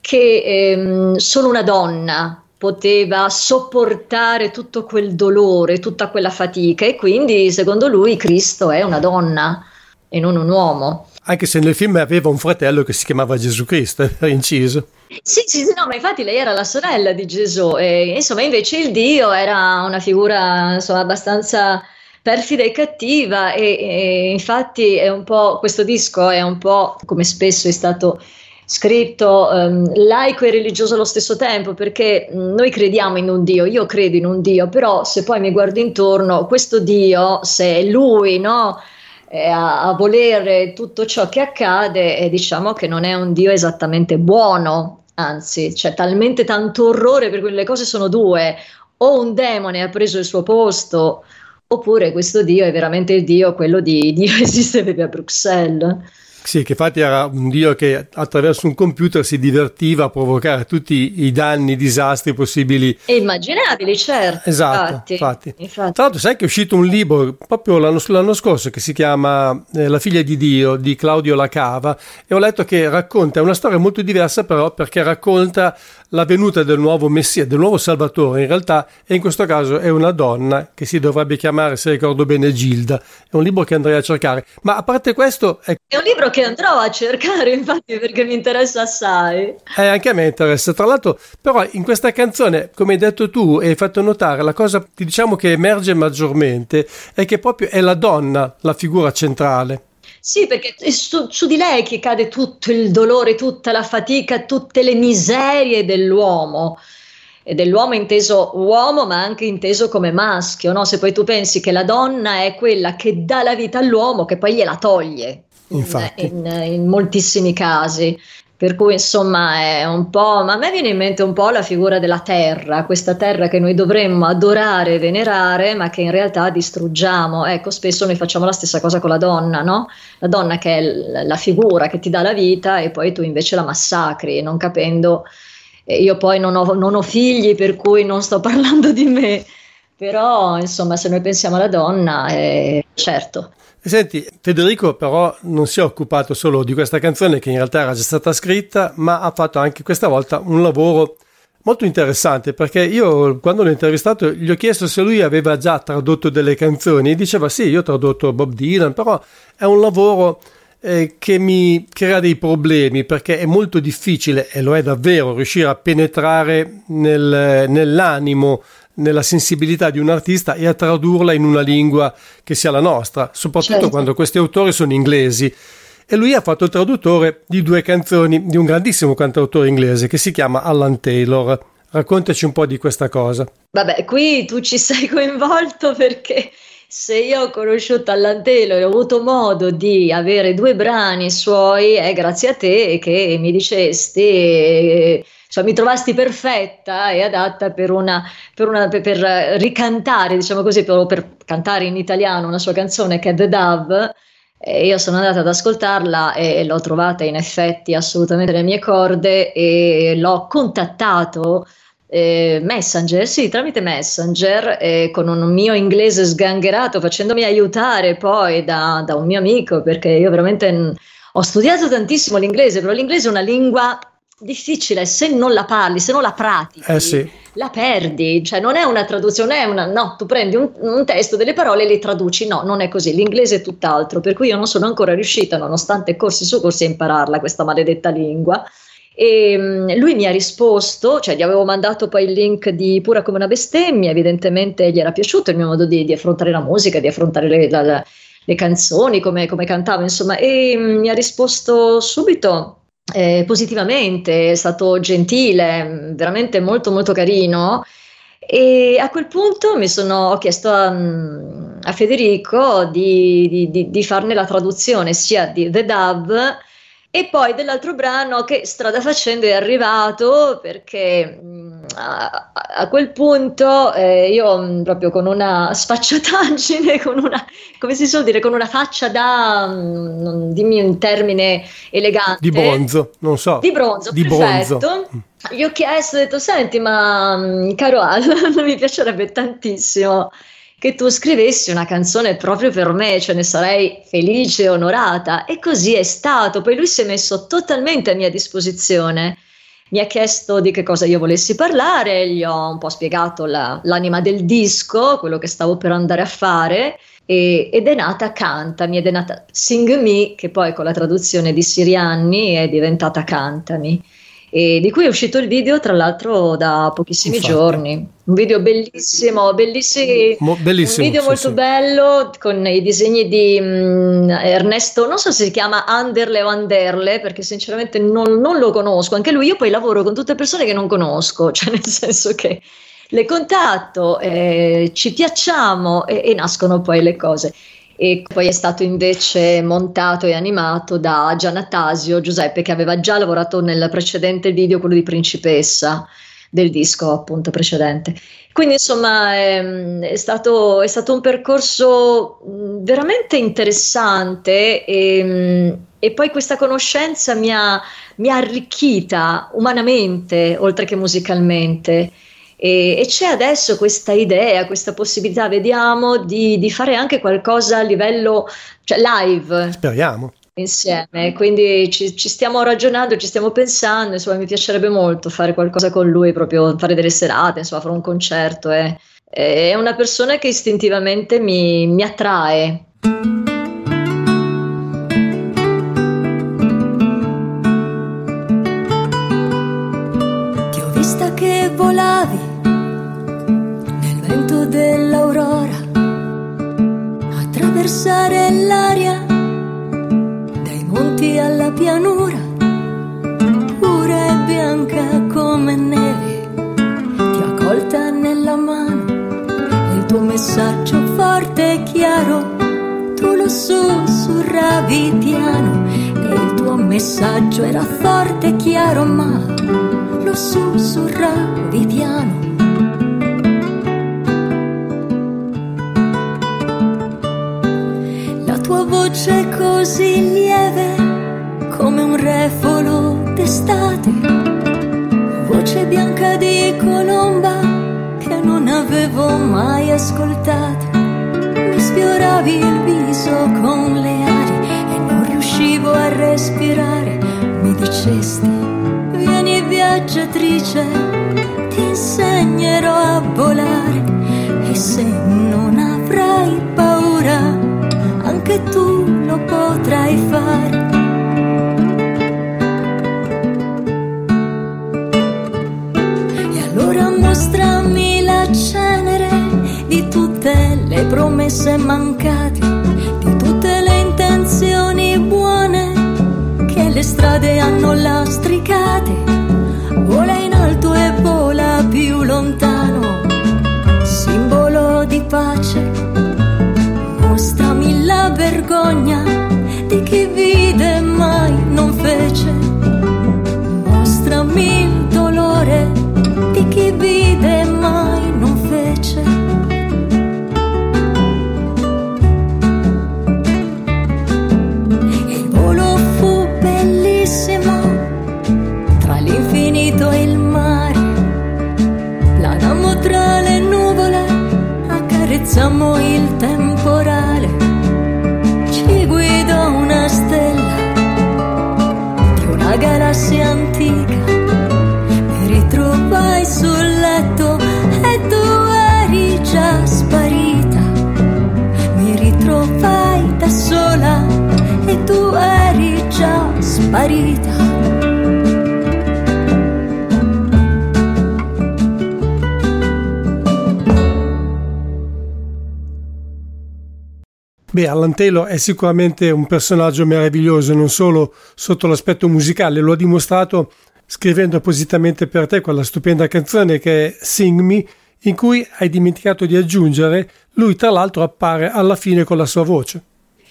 che ehm, solo una donna poteva sopportare tutto quel dolore, tutta quella fatica e quindi secondo lui Cristo è una donna e non un uomo. Anche se nel film aveva un fratello che si chiamava Gesù Cristo, per inciso. Sì, sì, sì, no, ma infatti lei era la sorella di Gesù e insomma invece il Dio era una figura insomma abbastanza perfida e cattiva e, e infatti è un po' questo disco è un po' come spesso è stato scritto ehm, laico e religioso allo stesso tempo perché mh, noi crediamo in un Dio, io credo in un Dio, però se poi mi guardo intorno, questo Dio, se è lui, no? a, a volere tutto ciò che accade, eh, diciamo che non è un Dio esattamente buono, anzi c'è talmente tanto orrore per cui le cose sono due, o un demone ha preso il suo posto, oppure questo Dio è veramente il Dio, quello di Dio esiste e a Bruxelles. Sì, che infatti era un dio che attraverso un computer si divertiva a provocare tutti i danni, i disastri possibili. E immaginabili, certo. Esatto, infatti, infatti. infatti. Tra l'altro sai che è uscito un libro proprio l'anno, l'anno scorso che si chiama eh, La figlia di Dio di Claudio Lacava e ho letto che racconta, è una storia molto diversa però perché racconta la venuta del nuovo Messia, del nuovo Salvatore in realtà e in questo caso è una donna che si dovrebbe chiamare, se ricordo bene, Gilda. È un libro che andrei a cercare. Ma a parte questo, è È un libro che andrò a cercare, infatti, perché mi interessa assai. Eh, anche a me interessa. Tra l'altro, però, in questa canzone, come hai detto tu e hai fatto notare, la cosa diciamo che emerge maggiormente è che proprio è la donna la figura centrale. Sì, perché è su, su di lei che cade tutto il dolore, tutta la fatica, tutte le miserie dell'uomo. E dell'uomo inteso uomo, ma anche inteso come maschio, no? Se poi tu pensi che la donna è quella che dà la vita all'uomo, che poi gliela toglie. in- Infatti. In, in moltissimi casi. Per cui insomma è un po', ma a me viene in mente un po' la figura della terra, questa terra che noi dovremmo adorare e venerare, ma che in realtà distruggiamo. Ecco, spesso noi facciamo la stessa cosa con la donna, no? La donna che è l- la figura che ti dà la vita e poi tu invece la massacri, non capendo. Io poi non ho, non ho figli, per cui non sto parlando di me, però insomma se noi pensiamo alla donna, eh, certo. Senti, Federico però non si è occupato solo di questa canzone che in realtà era già stata scritta, ma ha fatto anche questa volta un lavoro molto interessante perché io quando l'ho intervistato gli ho chiesto se lui aveva già tradotto delle canzoni e diceva sì, io ho tradotto Bob Dylan, però è un lavoro eh, che mi crea dei problemi perché è molto difficile, e lo è davvero, riuscire a penetrare nel- nell'animo, nella sensibilità di un artista e a tradurla in una lingua che sia la nostra, soprattutto Certo. quando questi autori sono inglesi. E lui ha fatto il traduttore di due canzoni di un grandissimo cantautore inglese che si chiama Alan Taylor. Raccontaci un po' di questa cosa. Vabbè, qui tu ci sei coinvolto perché se io ho conosciuto Allan Taylor e ho avuto modo di avere due brani suoi, è grazie a te che mi dicesti, cioè mi trovasti perfetta e adatta per, una, per, una- per- per ricantare, diciamo così, per, per cantare in italiano una sua canzone che è The Dove. E io sono andata ad ascoltarla e l'ho trovata in effetti assolutamente nelle mie corde e l'ho contattato eh, Messenger, sì, tramite Messenger, eh, con un mio inglese sgangherato, facendomi aiutare poi da, da un mio amico, perché io veramente mh, ho studiato tantissimo l'inglese, però l'inglese è una lingua difficile, se non la parli, se non la pratichi, Eh sì. la perdi, cioè non è una traduzione, è una, no, tu prendi un, un testo, delle parole e le traduci, no, non è così, l'inglese è tutt'altro, per cui io non sono ancora riuscita, nonostante corsi su corsi, a impararla questa maledetta lingua. E mm, lui mi ha risposto, cioè gli avevo mandato poi il link di Pura come una bestemmia, evidentemente gli era piaciuto il mio modo di, di affrontare la musica, di affrontare le, la, le canzoni, come, come, cantavo, insomma, e mm, mi ha risposto subito eh, positivamente, è stato gentile, veramente molto molto carino. E a quel punto mi sono, chiesto a, mm, a Federico di, di, di, farne la traduzione sia di The Dove e poi dell'altro brano che strada facendo è arrivato perché mh, a, a, quel punto eh, io mh, proprio con una sfacciataggine, con una, come si suol dire, con una faccia da, non, dimmi un termine elegante. Di bronzo, non so. Di bronzo, di perfetto. Bonzo. Gli ho chiesto, ho detto, senti ma caro Al, mi piacerebbe tantissimo che tu scrivessi una canzone proprio per me, cioè ne sarei felice e onorata. E così è stato. Poi lui si è messo totalmente a mia disposizione. Mi ha chiesto di che cosa io volessi parlare, gli ho un po' spiegato la, l'anima del disco, quello che stavo per andare a fare, ed è nata Cantami, ed è nata Sing Me, che poi con la traduzione di Sirianni è diventata Cantami e di cui è uscito il video tra l'altro da pochissimi Infatti. giorni. Un video bellissimo, bellissimo, Mo- bellissimo un video sì, molto sì. bello con i disegni di mh, mm, Ernesto, non so se si chiama Anderle o Anderle perché sinceramente non, non lo conosco, anche lui io poi lavoro con tutte persone che non conosco, cioè nel senso che le contatto, eh, ci piacciamo e, e nascono poi le cose e poi è stato invece montato e animato da Giannatasio Giuseppe che aveva già lavorato nel precedente video, quello di Principessa del disco appunto precedente. Quindi insomma è, è, stato, è stato, un percorso veramente interessante e, e poi questa conoscenza mi ha, mi ha arricchita umanamente oltre che musicalmente. E, e, c'è adesso questa idea, questa possibilità, vediamo, di, di fare anche qualcosa a livello cioè live. Speriamo insieme, quindi ci, ci, stiamo ragionando, ci stiamo pensando, insomma mi piacerebbe molto fare qualcosa con lui, proprio fare delle serate, insomma fare un concerto, è, è una persona che istintivamente mi, mi attrae. Attraversare l'aria, dai monti alla pianura, pura e bianca come neve, ti ha colta nella mano, il tuo messaggio forte e chiaro, tu lo sussurravi piano, e il tuo messaggio era forte e chiaro, ma lo sussurravi piano voce così lieve come un refolo d'estate, voce bianca di colomba che non avevo mai ascoltato. Mi sfioravi il viso con le ali e non riuscivo a respirare. Mi dicesti, vieni viaggiatrice, ti insegnerò a volare e se non avrai paura che tu lo potrai fare. E allora mostrami la cenere di tutte le promesse mancate, di tutte le intenzioni buone che le strade hanno lastricate. Vola in alto e vola più lontano, simbolo di pace vergogna di chi vide mai non fece. Mostrami il dolore di chi vide mai non fece. Il volo fu bellissimo tra l'infinito e il mare. Planammo tra le nuvole, accarezzammo il sparita. Beh, Allan Taylor è sicuramente un personaggio meraviglioso, non solo sotto l'aspetto musicale, lo ha dimostrato scrivendo appositamente per te quella stupenda canzone che è Sing Me, in cui hai dimenticato di aggiungere, lui tra l'altro appare alla fine con la sua voce.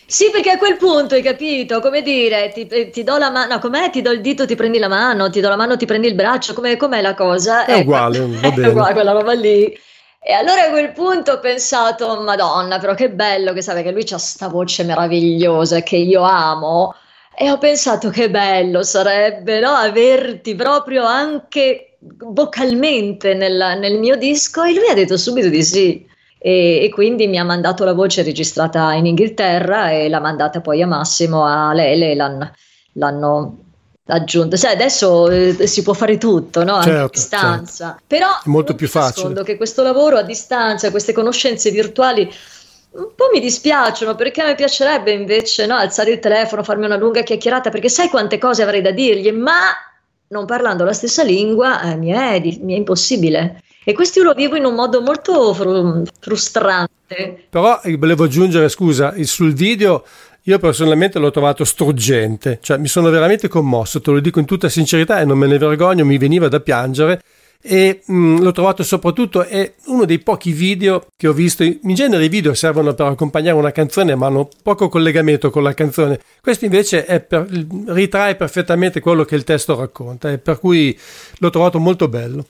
Sì, perché a quel punto hai capito, come dire, ti, eh, ti do la mano, no, com'è? Ti do il dito, ti prendi la mano, ti do la mano, ti prendi il braccio, com'è, com'è la cosa? È ecco, uguale, va bene. È uguale quella roba lì. E allora a quel punto ho pensato, Madonna, però che bello che sa che lui ha questa voce meravigliosa che io amo. E ho pensato che bello sarebbe no? averti proprio anche vocalmente nel, nel, mio disco. E lui ha detto subito di sì. E, e, quindi mi ha mandato la voce registrata in Inghilterra e l'ha mandata poi a Massimo, a Lele, l'hanno, l'hanno aggiunto. Sai, adesso eh, si può fare tutto, no? Certo, a distanza. Certo. Però è molto più facile. che questo lavoro a distanza, queste conoscenze virtuali un po' mi dispiacciono perché mi piacerebbe invece no, alzare il telefono, farmi una lunga chiacchierata perché sai quante cose avrei da dirgli, ma non parlando la stessa lingua eh, mi, è, mi, è, impossibile. E questo io lo vivo in un modo molto fru- frustrante. Però eh, volevo aggiungere, scusa, sul video io personalmente l'ho trovato struggente, cioè mi sono veramente commosso, te lo dico in tutta sincerità e non me ne vergogno, mi veniva da piangere e mh, mm, l'ho trovato soprattutto è uno dei pochi video che ho visto in genere i video servono per accompagnare una canzone ma hanno poco collegamento con la canzone questo invece per, ritrae perfettamente quello che il testo racconta e per cui l'ho trovato molto bello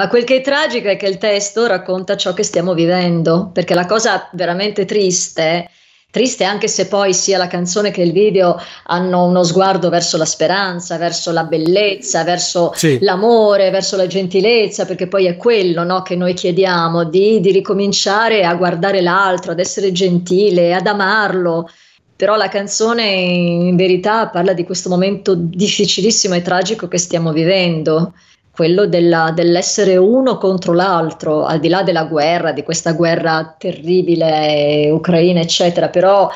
ma quel che è tragico è che il testo racconta ciò che stiamo vivendo perché la cosa veramente triste Triste anche se poi sia la canzone che il video hanno uno sguardo verso la speranza, verso la bellezza, verso sì. l'amore, verso la gentilezza, perché poi è quello no, che noi chiediamo, di, di ricominciare a guardare l'altro, ad essere gentile, ad amarlo. Però la canzone in verità parla di questo momento difficilissimo e tragico che stiamo vivendo quello della, dell'essere uno contro l'altro, al di là della guerra, di questa guerra terribile ucraina, eccetera, però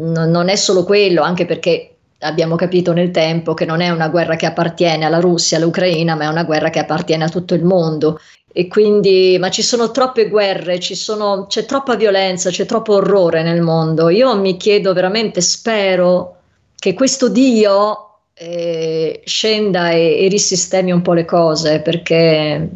n- non è solo quello, anche perché abbiamo capito nel tempo che non è una guerra che appartiene alla Russia, all'Ucraina, ma è una guerra che appartiene a tutto il mondo. E quindi, ma ci sono troppe guerre, sono, c'è troppa violenza, c'è troppo orrore nel mondo. Io mi chiedo veramente, spero che questo Dio scenda e, e, risistemi un po' le cose perché,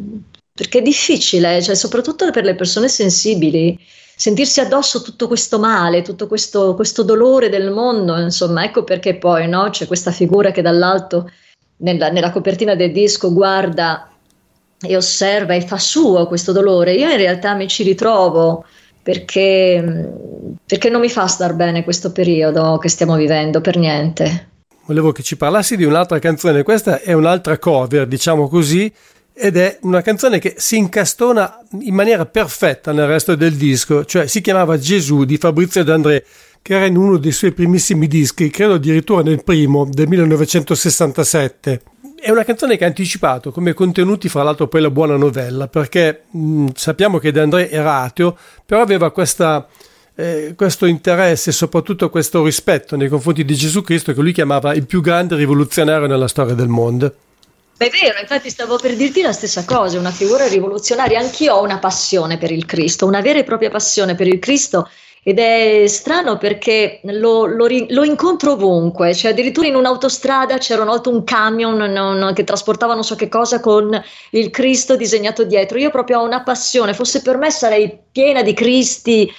perché è difficile, cioè, soprattutto per le persone sensibili, sentirsi addosso tutto questo male, tutto questo, questo dolore del mondo, insomma, ecco perché poi no, c'è questa figura che dall'alto nella, nella copertina del disco guarda e osserva e fa suo questo dolore. Io in realtà mi ci ritrovo perché, perché non mi fa star bene questo periodo che stiamo vivendo per niente volevo che ci parlassi di un'altra canzone. Questa è un'altra cover, diciamo così, ed è una canzone che si incastona in maniera perfetta nel resto del disco, cioè si chiamava Gesù di Fabrizio D'André, che era in uno dei suoi primissimi dischi, credo addirittura nel primo del 1967. È una canzone che ha anticipato come contenuti, fra l'altro, poi la buona novella, perché mh, sappiamo che D'André era ateo, però aveva questa eh, questo interesse e soprattutto questo rispetto nei confronti di Gesù Cristo che lui chiamava il più grande rivoluzionario nella storia del mondo. È vero, infatti stavo per dirti la stessa cosa, una figura rivoluzionaria. Anch'io ho una passione per il Cristo, una vera e propria passione per il Cristo ed è strano perché lo, lo, lo, incontro ovunque, cioè addirittura in un'autostrada c'era una volta un camion non, che trasportava non so che cosa con il Cristo disegnato dietro. Io proprio ho una passione, fosse per me sarei piena di Cristi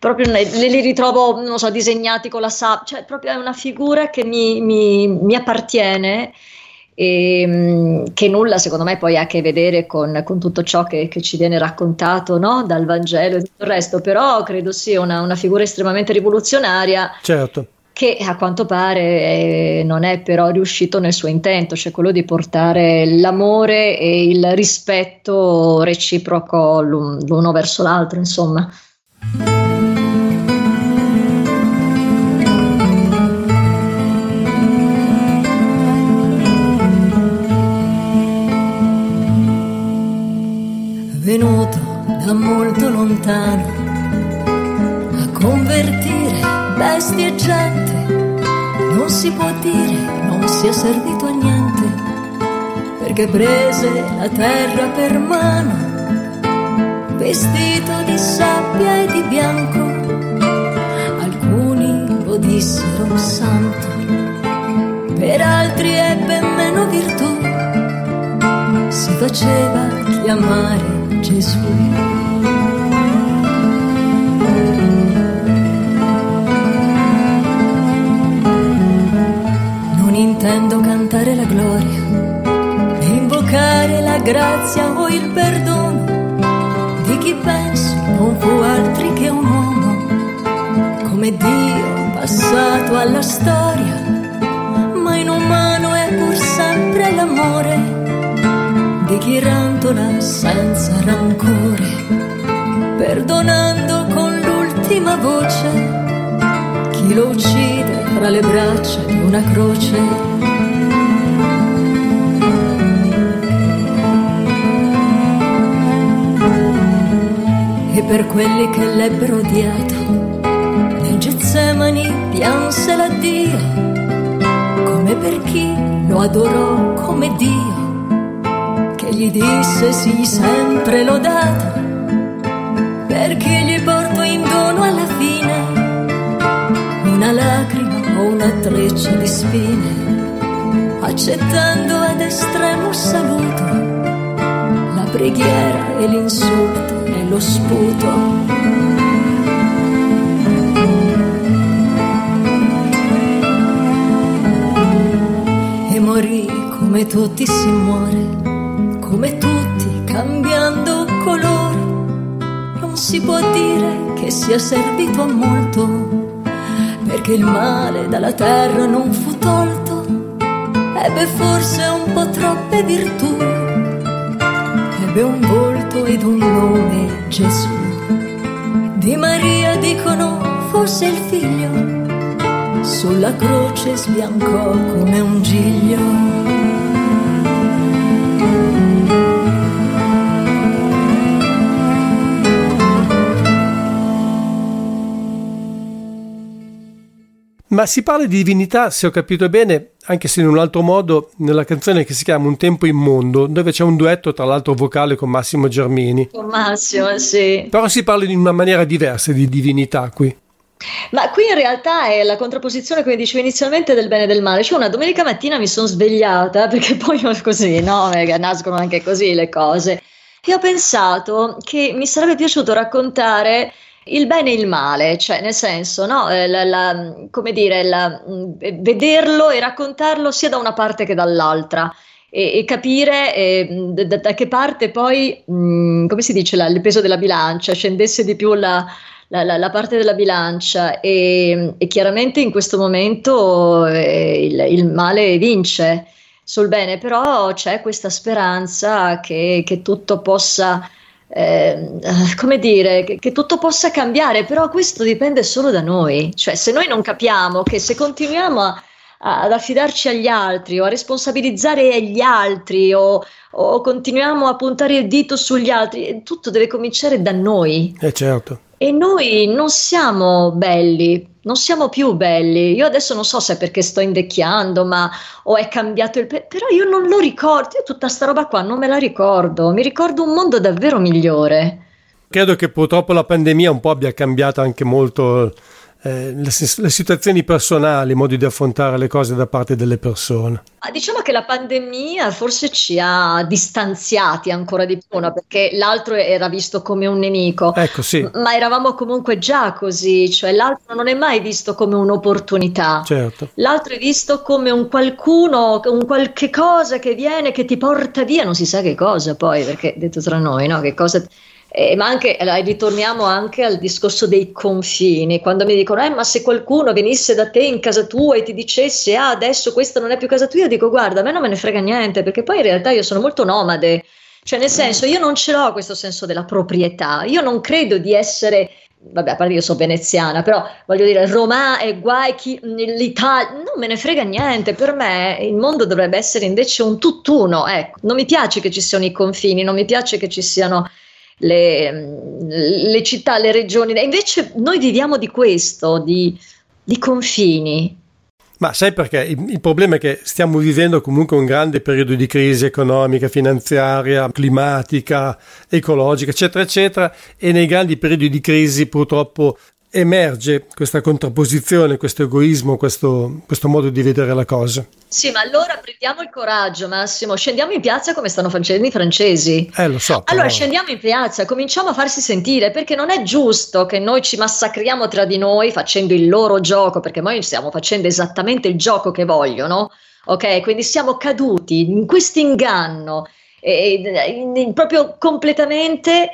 proprio li ritrovo, non so, disegnati con la sabbia, cioè proprio è una figura che mi, mi, mi appartiene e mm, che nulla secondo me poi ha a che vedere con, con tutto ciò che, che, ci viene raccontato no? dal Vangelo e tutto il resto, però credo sia una, una figura estremamente rivoluzionaria. Certo che a quanto pare eh, non è però riuscito nel suo intento, cioè quello di portare l'amore e il rispetto reciproco l'uno verso l'altro, insomma. Venuto da molto lontano a convertire bestie e gente. Non si può dire, non si è servito a niente, perché prese la terra per mano, vestito di sabbia e di bianco. Alcuni dissero santo, per altri ebbe meno virtù, si faceva chiamare Gesù. intendo cantare la gloria, invocare la grazia o il perdono chi penso non fu altri che un uomo, come Dio passato alla storia, ma in umano è pur sempre l'amore di chi rantola senza rancore, perdonando con l'ultima voce chi lo uccide fra le braccia di una croce. Per quelli che l'ebbero odiato, nel Getsemani pianse l'addio, come per chi lo adorò come Dio, che gli disse sì sempre lodato, perché gli porto in dono alla fine. Una lacrima o una treccia di spine, accettando ad estremo saluto la preghiera e l'insulto lo sputo. E morì come tutti si muore, come tutti cambiando colore. Non si può dire che sia servito a molto perché il male dalla terra non fu tolto, ebbe forse un po' troppe virtù, ebbe un volto ed un nome Gesù. Di Maria dicono fosse il figlio, sulla croce sbiancò come un giglio. Ma si parla di divinità, se ho capito bene, anche se in un altro modo, nella canzone che si chiama Un tempo immondo, dove c'è un duetto tra l'altro vocale con Massimo Germini. Con Massimo, sì. Però si parla in una maniera diversa di divinità qui. Ma qui in realtà è la contrapposizione, come dicevo inizialmente, del bene e del male. Cioè, una domenica mattina mi sono svegliata, perché poi così, no? Nascono anche così le cose. E ho pensato che mi sarebbe piaciuto raccontare il bene e il male, cioè nel senso, no, eh, la, la, come dire, la, vederlo e raccontarlo sia da una parte che dall'altra. E, e capire eh, da, da, che parte poi, mh, come si dice, il peso della bilancia, scendesse di più la, la, la, la, parte della bilancia e, e, chiaramente in questo momento eh, il, il, male vince sul bene, però c'è questa speranza che, che tutto possa eh, come dire, che, che, tutto possa cambiare, però questo dipende solo da noi, cioè se noi non capiamo che se continuiamo a, a, ad affidarci agli altri o a responsabilizzare gli altri o, o, continuiamo a puntare il dito sugli altri, tutto deve cominciare da noi. Eh certo. E noi non siamo belli, non siamo più belli. Io adesso non so se è perché sto invecchiando, ma o è cambiato il pe- però io non lo ricordo, io tutta sta roba qua non me la ricordo. Mi ricordo un mondo davvero migliore. Credo che purtroppo la pandemia un po' abbia cambiato anche molto eh, le, le, situazioni personali, i modi di affrontare le cose da parte delle persone. Diciamo che la pandemia forse ci ha distanziati ancora di più, no? perché l'altro era visto come un nemico, ecco, sì. ma eravamo comunque già così, cioè l'altro non è mai visto come un'opportunità, certo. l'altro è visto come un qualcuno, un qualche cosa che viene, che ti porta via, non si sa che cosa poi, perché detto tra noi, no? che cosa eh, ma anche, ritorniamo anche al discorso dei confini, quando mi dicono, eh, ma se qualcuno venisse da te in casa tua e ti dicesse, ah, adesso questa non è più casa tua, io dico, guarda, a me non me ne frega niente, perché poi in realtà io sono molto nomade, cioè nel senso, io non ce l'ho questo senso della proprietà, io non credo di essere vabbè, a parte io sono veneziana, però voglio dire, Roma e guai chi, l'Italia, non me ne frega niente, per me il mondo dovrebbe essere invece un tutt'uno, ecco, non mi piace che ci siano i confini, non mi piace che ci siano le, le città, le regioni. E invece noi viviamo di questo, di, di confini. Ma sai perché? Il, il, problema è che stiamo vivendo comunque un grande periodo di crisi economica, finanziaria, climatica, ecologica, eccetera, eccetera, e nei grandi periodi di crisi purtroppo emerge questa contrapposizione, questo egoismo, questo, questo modo di vedere la cosa. Sì, ma allora prendiamo il coraggio, Massimo, scendiamo in piazza come stanno facendo i francesi. Eh, lo so. Allora scendiamo in piazza, cominciamo a farsi sentire, perché non è giusto che noi ci massacriamo tra di noi facendo il loro gioco, perché noi stiamo facendo esattamente il gioco che vogliono, ok? Quindi siamo caduti in questo inganno, eh, proprio completamente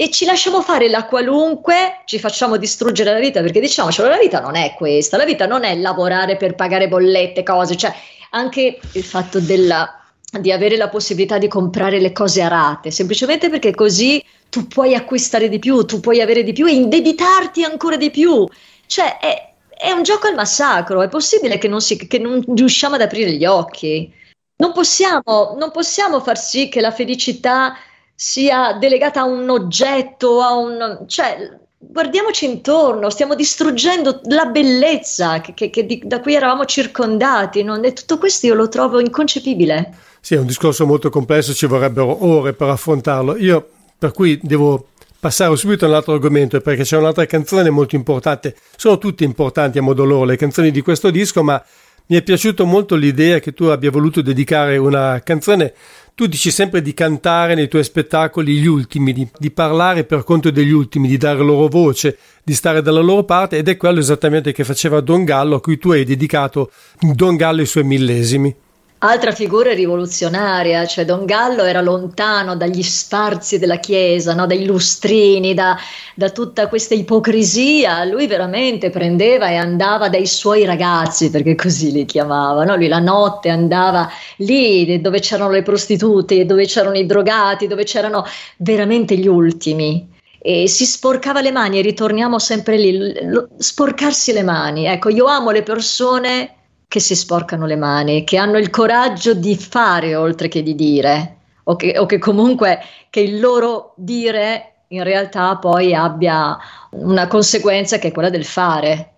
e ci lasciamo fare la qualunque, ci facciamo distruggere la vita perché diciamocelo, la vita non è questa, la vita non è lavorare per pagare bollette, cose, cioè anche il fatto della, di avere la possibilità di comprare le cose a rate, semplicemente perché così tu puoi acquistare di più, tu puoi avere di più e indebitarti ancora di più. Cioè è, è un gioco al massacro, è possibile che non, si, che non riusciamo ad aprire gli occhi. Non possiamo, non possiamo far sì che la felicità sia delegata a un oggetto, a un... cioè guardiamoci intorno, stiamo distruggendo la bellezza che, che, che di, da cui eravamo circondati, non? e tutto questo io lo trovo inconcepibile. Sì, è un discorso molto complesso, ci vorrebbero ore per affrontarlo. Io per cui devo passare subito all'altro argomento perché c'è un'altra canzone molto importante, sono tutte importanti a modo loro le canzoni di questo disco, ma mi è piaciuto molto l'idea che tu abbia voluto dedicare una canzone tu dici sempre di cantare nei tuoi spettacoli gli ultimi, di, di, parlare per conto degli ultimi, di dare loro voce, di stare dalla loro parte ed è quello esattamente che faceva Don Gallo a cui tu hai dedicato Don Gallo i suoi millesimi. Altra figura rivoluzionaria, cioè Don Gallo era lontano dagli sfarzi della Chiesa, no? dai lustrini, da, da, tutta questa ipocrisia. Lui veramente prendeva e andava dai suoi ragazzi, perché così li chiamava. No? Lui la notte andava lì dove c'erano le prostitute, dove c'erano i drogati, dove c'erano veramente gli ultimi. E si sporcava le mani e ritorniamo sempre lì, sporcarsi le mani. Ecco, io amo le persone che si sporcano le mani, che hanno il coraggio di fare oltre che di dire, o che, o che comunque che il loro dire in realtà poi abbia una conseguenza che è quella del fare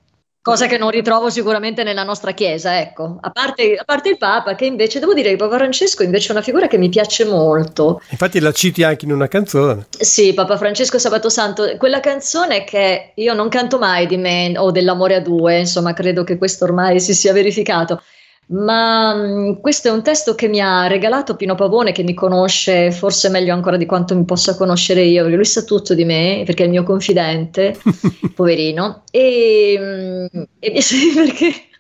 cosa che non ritrovo sicuramente nella nostra Chiesa, ecco, a parte, a parte, il Papa, che invece devo dire che Papa Francesco invece è una figura che mi piace molto. Infatti la citi anche in una canzone. Sì, Papa Francesco Sabato Santo, quella canzone che io non canto mai di me o dell'amore a due, insomma, credo che questo ormai si sia verificato ma mh, mm, questo è un testo che mi ha regalato Pino Pavone, che mi conosce forse meglio ancora di quanto mi possa conoscere io, perché lui sa tutto di me, perché è il mio confidente, poverino, e, mh, mm, e sì, perché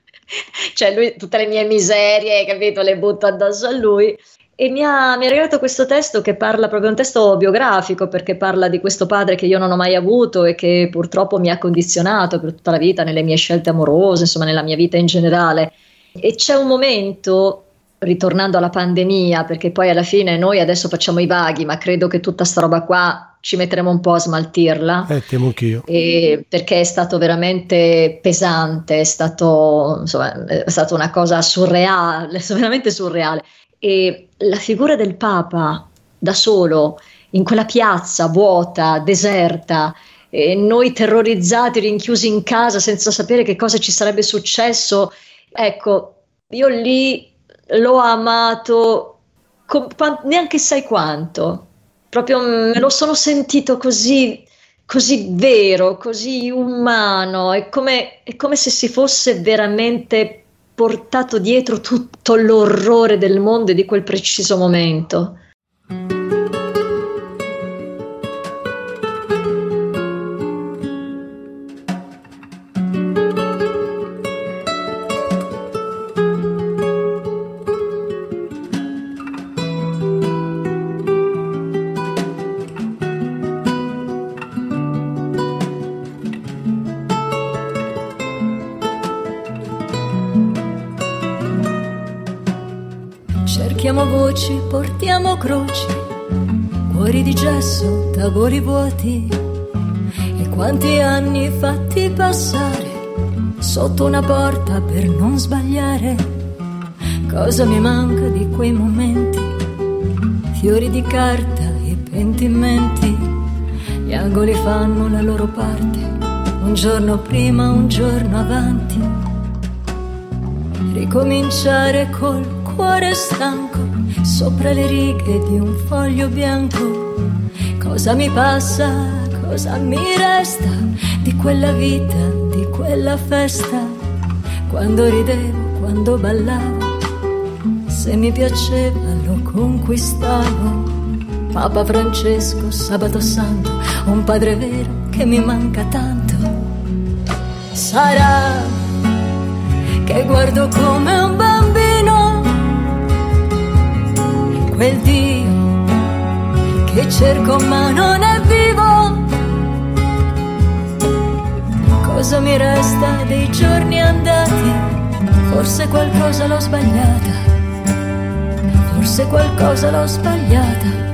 cioè lui tutte le mie miserie, capito, le butto addosso a lui. E mi ha, mi ha, regalato questo testo che parla proprio un testo biografico perché parla di questo padre che io non ho mai avuto e che purtroppo mi ha condizionato per tutta la vita nelle mie scelte amorose, insomma nella mia vita in generale. E c'è un momento, ritornando alla pandemia, perché poi alla fine noi adesso facciamo i vaghi, ma credo che tutta sta roba qua ci metteremo un po' a smaltirla. Eh, temo anch'io. perché è stato veramente pesante, è stato, insomma, è stata una cosa surreale, veramente surreale. E la figura del Papa da solo, in quella piazza vuota, deserta, e noi terrorizzati, rinchiusi in casa senza sapere che cosa ci sarebbe successo Ecco, io lì l'ho amato con, neanche sai quanto, proprio me lo sono sentito così, così vero, così umano, è come, è come se si fosse veramente portato dietro tutto l'orrore del mondo e di quel preciso momento. Croci, cuori di gesso, tavoli vuoti. E quanti anni fatti passare sotto una porta per non sbagliare. Cosa mi manca di quei momenti, fiori di carta e pentimenti, gli angoli fanno la loro parte, un giorno prima, un giorno avanti, ricominciare col cuore stanco sopra le righe di un foglio bianco. Cosa mi passa, Cosa mi resta di quella vita, di quella festa? Quando ridevo, quando ballavo, se mi piaceva lo conquistavo. Papa Francesco, sabato santo, un padre vero che mi manca tanto. Sarà che guardo come un bambino quel Dio che cerco ma non è vivo. Cosa mi resta dei giorni andati? Forse qualcosa l'ho sbagliata, forse qualcosa l'ho sbagliata.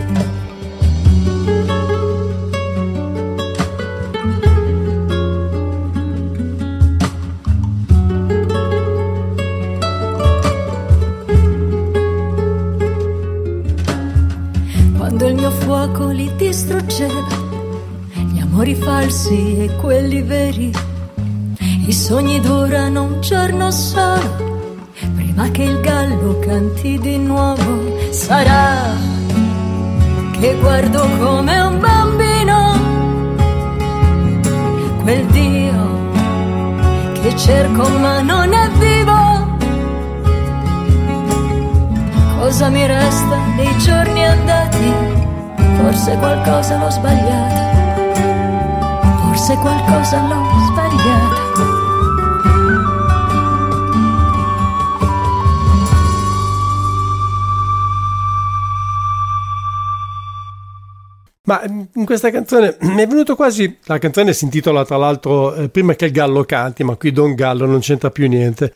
Amori falsi e quelli veri. I sogni durano un giorno solo, prima che il gallo canti di nuovo. Sarà che guardo come un bambino, quel Dio che cerco ma non è vivo. Cosa mi resta dei giorni andati? Forse qualcosa l'ho sbagliata. Forse qualcosa l'ho sbagliata. Ma in questa canzone mi è venuto quasi. La canzone si intitola tra l'altro eh, Prima che il gallo canti, ma qui Don Gallo non c'entra più niente.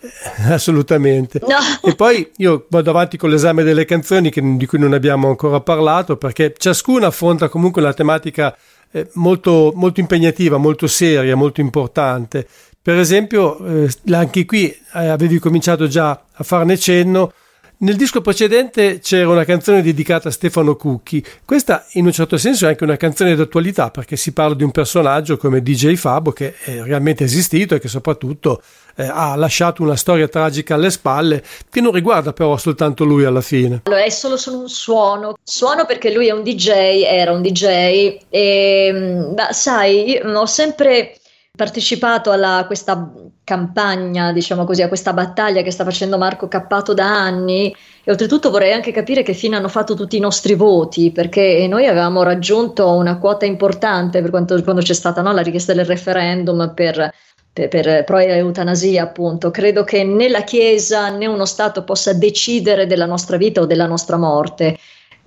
Assolutamente. No. E poi io vado avanti con l'esame delle canzoni che, di cui non abbiamo ancora parlato perché ciascuna affronta comunque una tematica eh, molto, molto, impegnativa, molto seria, molto importante. Per esempio, eh, anche qui eh, avevi cominciato già a farne cenno. Nel disco precedente c'era una canzone dedicata a Stefano Cucchi. Questa in un certo senso è anche una canzone d'attualità perché si parla di un personaggio come DJ Fabo che è realmente esistito e che soprattutto eh, ha lasciato una storia tragica alle spalle che non riguarda però soltanto lui alla fine. Allora, è solo, solo un suono, suono perché lui è un DJ, era un DJ e mm, beh, sai, ho sempre partecipato a questa campagna, diciamo così, a questa battaglia che sta facendo Marco Cappato da anni e oltretutto vorrei anche capire che fine hanno fatto tutti i nostri voti perché noi avevamo raggiunto una quota importante per quanto, quando c'è stata no, la richiesta del referendum per per, per pro eutanasia, appunto. Credo che né la Chiesa né uno Stato possa decidere della nostra vita o della nostra morte.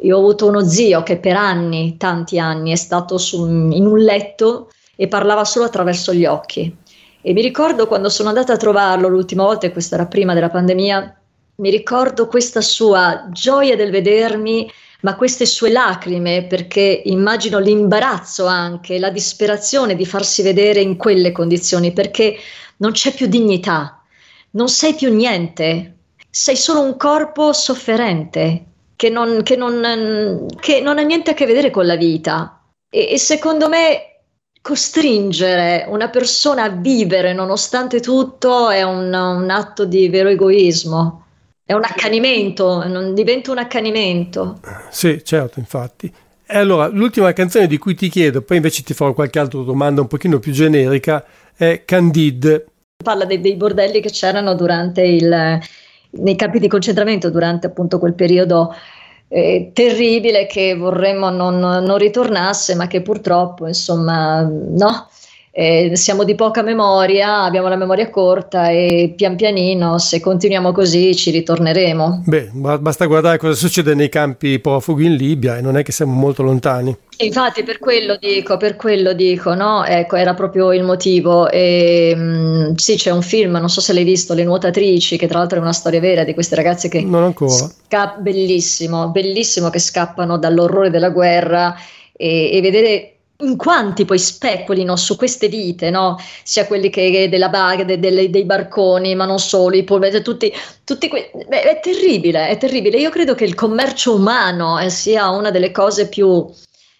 Io ho avuto uno zio che per anni, tanti anni, è stato su, in un letto e parlava solo attraverso gli occhi. E mi ricordo quando sono andata a trovarlo l'ultima volta, e questa era prima della pandemia, mi ricordo questa sua gioia del vedermi ma queste sue lacrime, perché immagino l'imbarazzo anche, la disperazione di farsi vedere in quelle condizioni, perché non c'è più dignità, non sei più niente, sei solo un corpo sofferente che non, che non, che non ha niente a che vedere con la vita. E, e secondo me costringere una persona a vivere nonostante tutto è un, un atto di vero egoismo. È un accanimento, non diventa un accanimento. Sì, certo, infatti. E allora, l'ultima canzone di cui ti chiedo, poi invece ti farò qualche altra domanda un pochino più generica, è Candide. Parla dei, dei bordelli che c'erano durante il, nei campi di concentramento, durante appunto quel periodo eh, terribile che vorremmo non, non, ritornasse, ma che purtroppo, insomma, no, eh, siamo di poca memoria, abbiamo la memoria corta e pian pianino, se continuiamo così, ci ritorneremo. Beh, basta guardare cosa succede nei campi profughi in Libia e non è che siamo molto lontani. Infatti, per quello dico, per quello dico, no? Ecco, era proprio il motivo. E, mh, mm, sì, c'è un film, non so se l'hai visto, Le nuotatrici, che tra l'altro è una storia vera di queste ragazze che. Non ancora. Sca- bellissimo, bellissimo che scappano dall'orrore della guerra e, e vedere in quanti poi speculino su queste vite, no? sia quelli che della bag, de, de, dei barconi, ma non solo, i polveri, tutti, tutti que- Beh, è terribile, è terribile. Io credo che il commercio umano eh, sia una delle cose più,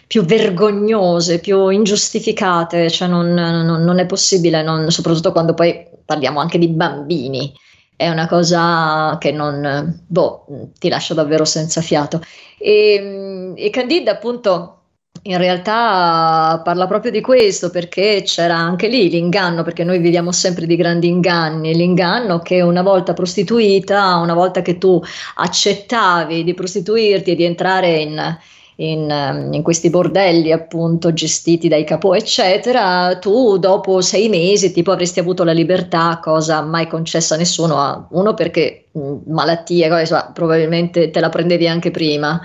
più vergognose, più ingiustificate, cioè non, non, non è possibile, non, soprattutto quando poi parliamo anche di bambini. È una cosa che non, boh, ti lascia davvero senza fiato. E, e Candide, appunto, in realtà parla proprio di questo perché c'era anche lì l'inganno, perché noi viviamo sempre di grandi inganni, l'inganno che una volta prostituita, una volta che tu accettavi di prostituirti e di entrare in, in, in, questi bordelli appunto gestiti dai capò eccetera tu dopo sei mesi tipo avresti avuto la libertà cosa mai concessa a nessuno a uno perché mh, malattie cosa, probabilmente te la prendevi anche prima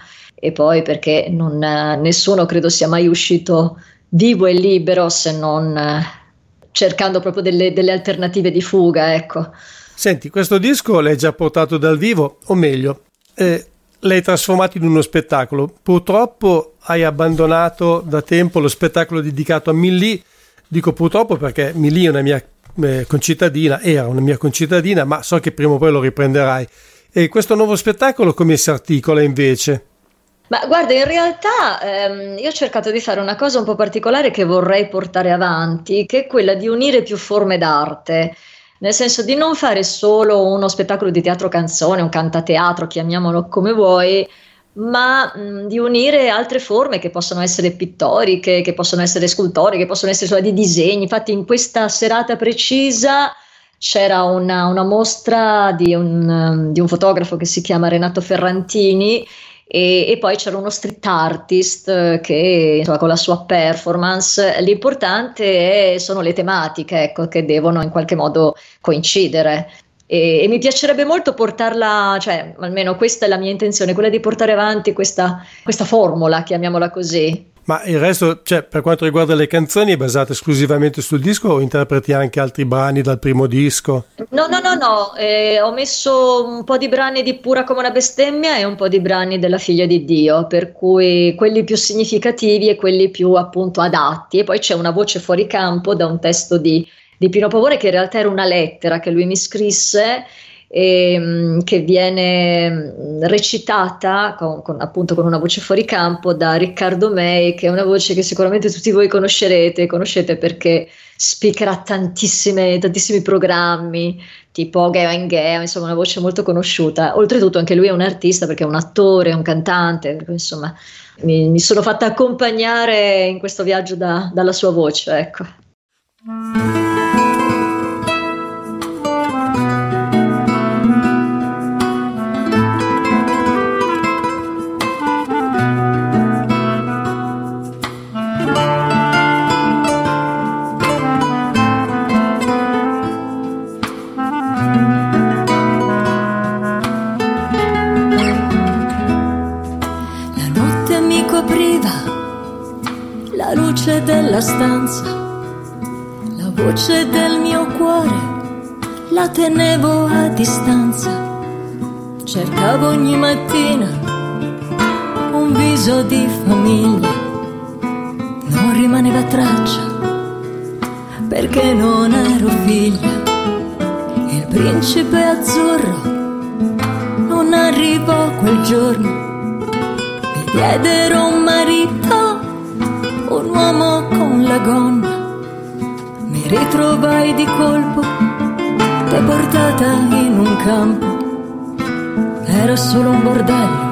e poi perché non, nessuno credo sia mai uscito vivo e libero se non eh, cercando proprio delle, delle alternative di fuga, ecco. Senti, questo disco l'hai già portato dal vivo, o meglio, eh, l'hai trasformato in uno spettacolo. Purtroppo hai abbandonato da tempo lo spettacolo dedicato a Millie. Dico purtroppo perché Millie è una mia eh, concittadina, era una mia concittadina, ma so che prima o poi lo riprenderai. E questo nuovo spettacolo come si articola invece? Ma guarda, in realtà ehm, io ho cercato di fare una cosa un po' particolare che vorrei portare avanti, che è quella di unire più forme d'arte, nel senso di non fare solo uno spettacolo di teatro canzone, un cantateatro, chiamiamolo come vuoi, ma mh, di unire altre forme che possono essere pittoriche, che possono essere scultori, che possono essere solo di disegni. Infatti in questa serata precisa c'era una, una mostra di un, di un fotografo che si chiama Renato Ferrantini e, e, poi c'era uno street artist eh, che insomma, con la sua performance l'importante è, sono le tematiche ecco, che devono in qualche modo coincidere e, e, mi piacerebbe molto portarla, cioè almeno questa è la mia intenzione, quella di portare avanti questa, questa formula, chiamiamola così. Ma il resto, cioè, per quanto riguarda le canzoni, è basata esclusivamente sul disco o interpreti anche altri brani dal primo disco? No, no, no, no. Eh, ho messo un po' di brani di Pura come una bestemmia e un po' di brani della figlia di Dio, per cui quelli più significativi e quelli più appunto adatti. E poi c'è una voce fuori campo da un testo di, di Pino Pavone che in realtà era una lettera che lui mi scrisse ehm, che viene recitata con, con, appunto con una voce fuori campo da Riccardo May, che è una voce che sicuramente tutti voi conoscerete, conoscete perché speakerà tantissimi programmi tipo and Geo, insomma una voce molto conosciuta. Oltretutto anche lui è un artista perché è un attore, un cantante, insomma mi, mi sono fatta accompagnare in questo viaggio da, dalla sua voce, ecco. Stanza, la voce del mio cuore la tenevo a distanza. Cercavo ogni mattina un viso di famiglia, non rimaneva traccia perché non ero figlia. Il principe azzurro non arrivò quel giorno, mi diedero un marito un uomo con la gonna. Mi ritrovai di colpo, deportata in un campo. Era solo un bordello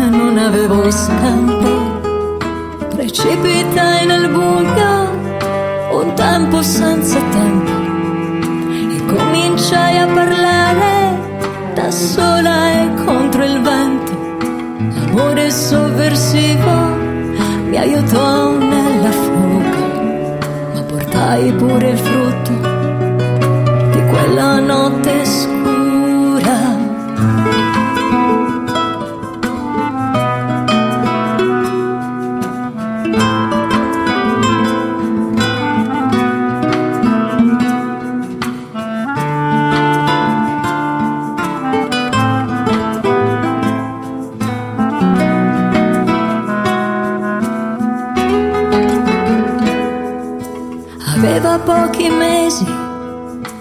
e non avevo scampo. Precipitai nel buio, un tempo senza tempo, e cominciai a parlare da sola e contro il vento. L'amore sovversivo mi aiutò nella fuga, ma portai pure il frutto di quella notte scura. Pochi mesi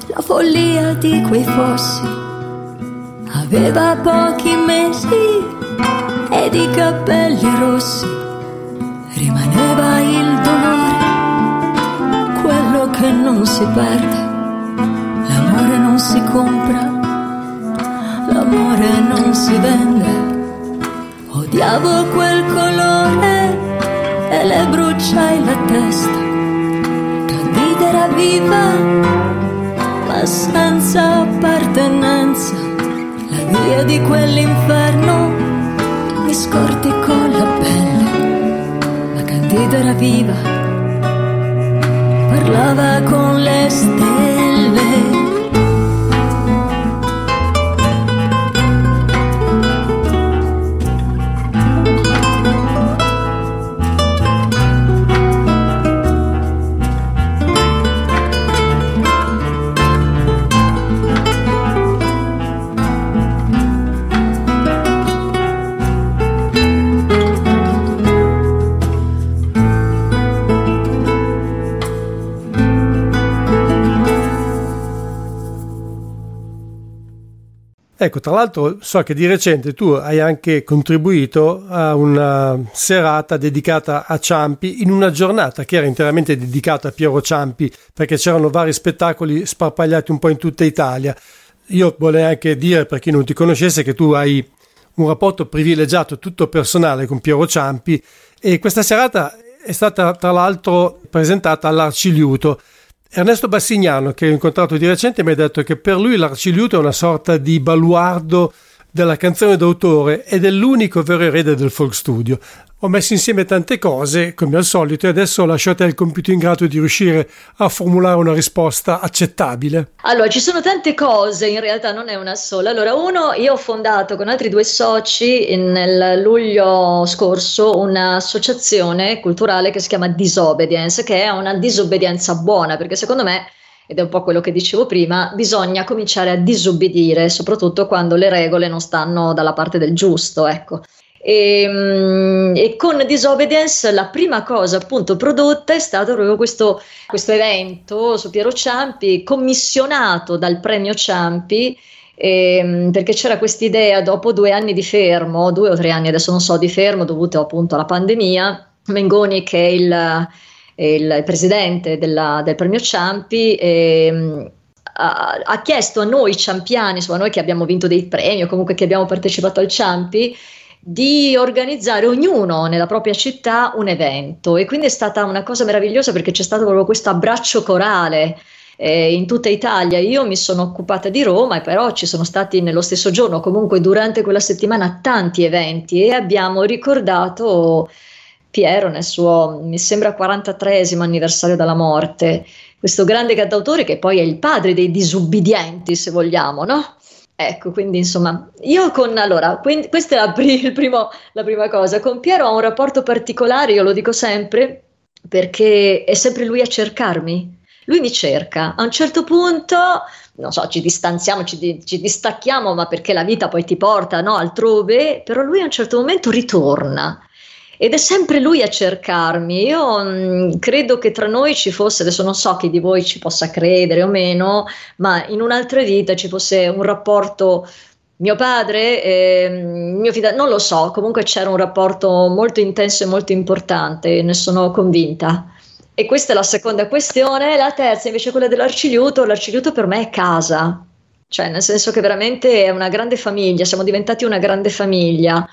la follia di quei fossi. Aveva pochi mesi ed i capelli rossi. Rimaneva il dolore, quello che non si perde. L'amore non si compra, l'amore non si vende. Odiavo quel colore c'hai la testa, era viva, ma senza appartenenza, la via di quell'inferno mi scorti con la pelle, ma Candida era viva, parlava con le stelle. Ecco, tra l'altro so che di recente tu hai anche contribuito a una serata dedicata a Ciampi in una giornata che era interamente dedicata a Piero Ciampi perché c'erano vari spettacoli sparpagliati un po' in tutta Italia. Io volevo anche dire per chi non ti conoscesse che tu hai un rapporto privilegiato tutto personale con Piero Ciampi e questa serata è stata tra l'altro presentata all'Arciliuto Ernesto Bassignano, che ho incontrato di recente, mi ha detto che per lui l'Arciliuto è una sorta di baluardo della canzone d'autore ed è l'unico vero erede del folk studio. Ho messo insieme tante cose, come al solito, e adesso lascio a te il compito ingrato di riuscire a formulare una risposta accettabile. Allora, ci sono tante cose, in realtà non è una sola. Allora, uno, io ho fondato con altri due soci nel luglio scorso un'associazione culturale che si chiama Disobedience, che è una disobbedienza buona, perché secondo me ed è un po' quello che dicevo prima, bisogna cominciare a disobbedire, soprattutto quando le regole non stanno dalla parte del giusto, ecco. E, ehm, e, con Disobedience la prima cosa appunto prodotta è stato proprio questo, questo evento su Piero Ciampi commissionato dal premio Ciampi ehm, perché c'era questa idea dopo due anni di fermo, due o tre anni adesso non so di fermo dovuto appunto alla pandemia, Mengoni che è il, il presidente della, del premio Ciampi ehm, ha, ha, chiesto a noi ciampiani, insomma noi che abbiamo vinto dei premi o comunque che abbiamo partecipato al Ciampi di organizzare ognuno nella propria città un evento e quindi è stata una cosa meravigliosa perché c'è stato proprio questo abbraccio corale eh, in tutta Italia. Io mi sono occupata di Roma, però ci sono stati nello stesso giorno, comunque durante quella settimana, tanti eventi e abbiamo ricordato Piero nel suo, mi sembra, 43 anniversario della morte, questo grande cantautore che poi è il padre dei disubbidienti, se vogliamo, no? Ecco, quindi insomma, io con allora, quindi, questa è la, pri- primo, la prima cosa. Con Piero ho un rapporto particolare, io lo dico sempre, perché è sempre lui a cercarmi. Lui mi cerca. A un certo punto, non so, ci distanziamo, ci, ci distacchiamo, ma perché la vita poi ti porta no, altrove, però lui a un certo momento ritorna ed è sempre lui a cercarmi. Io mh, credo che tra noi ci fosse, adesso non so chi di voi ci possa credere o meno, ma in un'altra vita ci fosse un rapporto mio padre, eh, mio fidanzato, non lo so, comunque c'era un rapporto molto intenso e molto importante, ne sono convinta. E questa è la seconda questione. La terza invece è quella dell'Arciliuto. L'Arciliuto per me è casa, cioè nel senso che veramente è una grande famiglia, siamo diventati una grande famiglia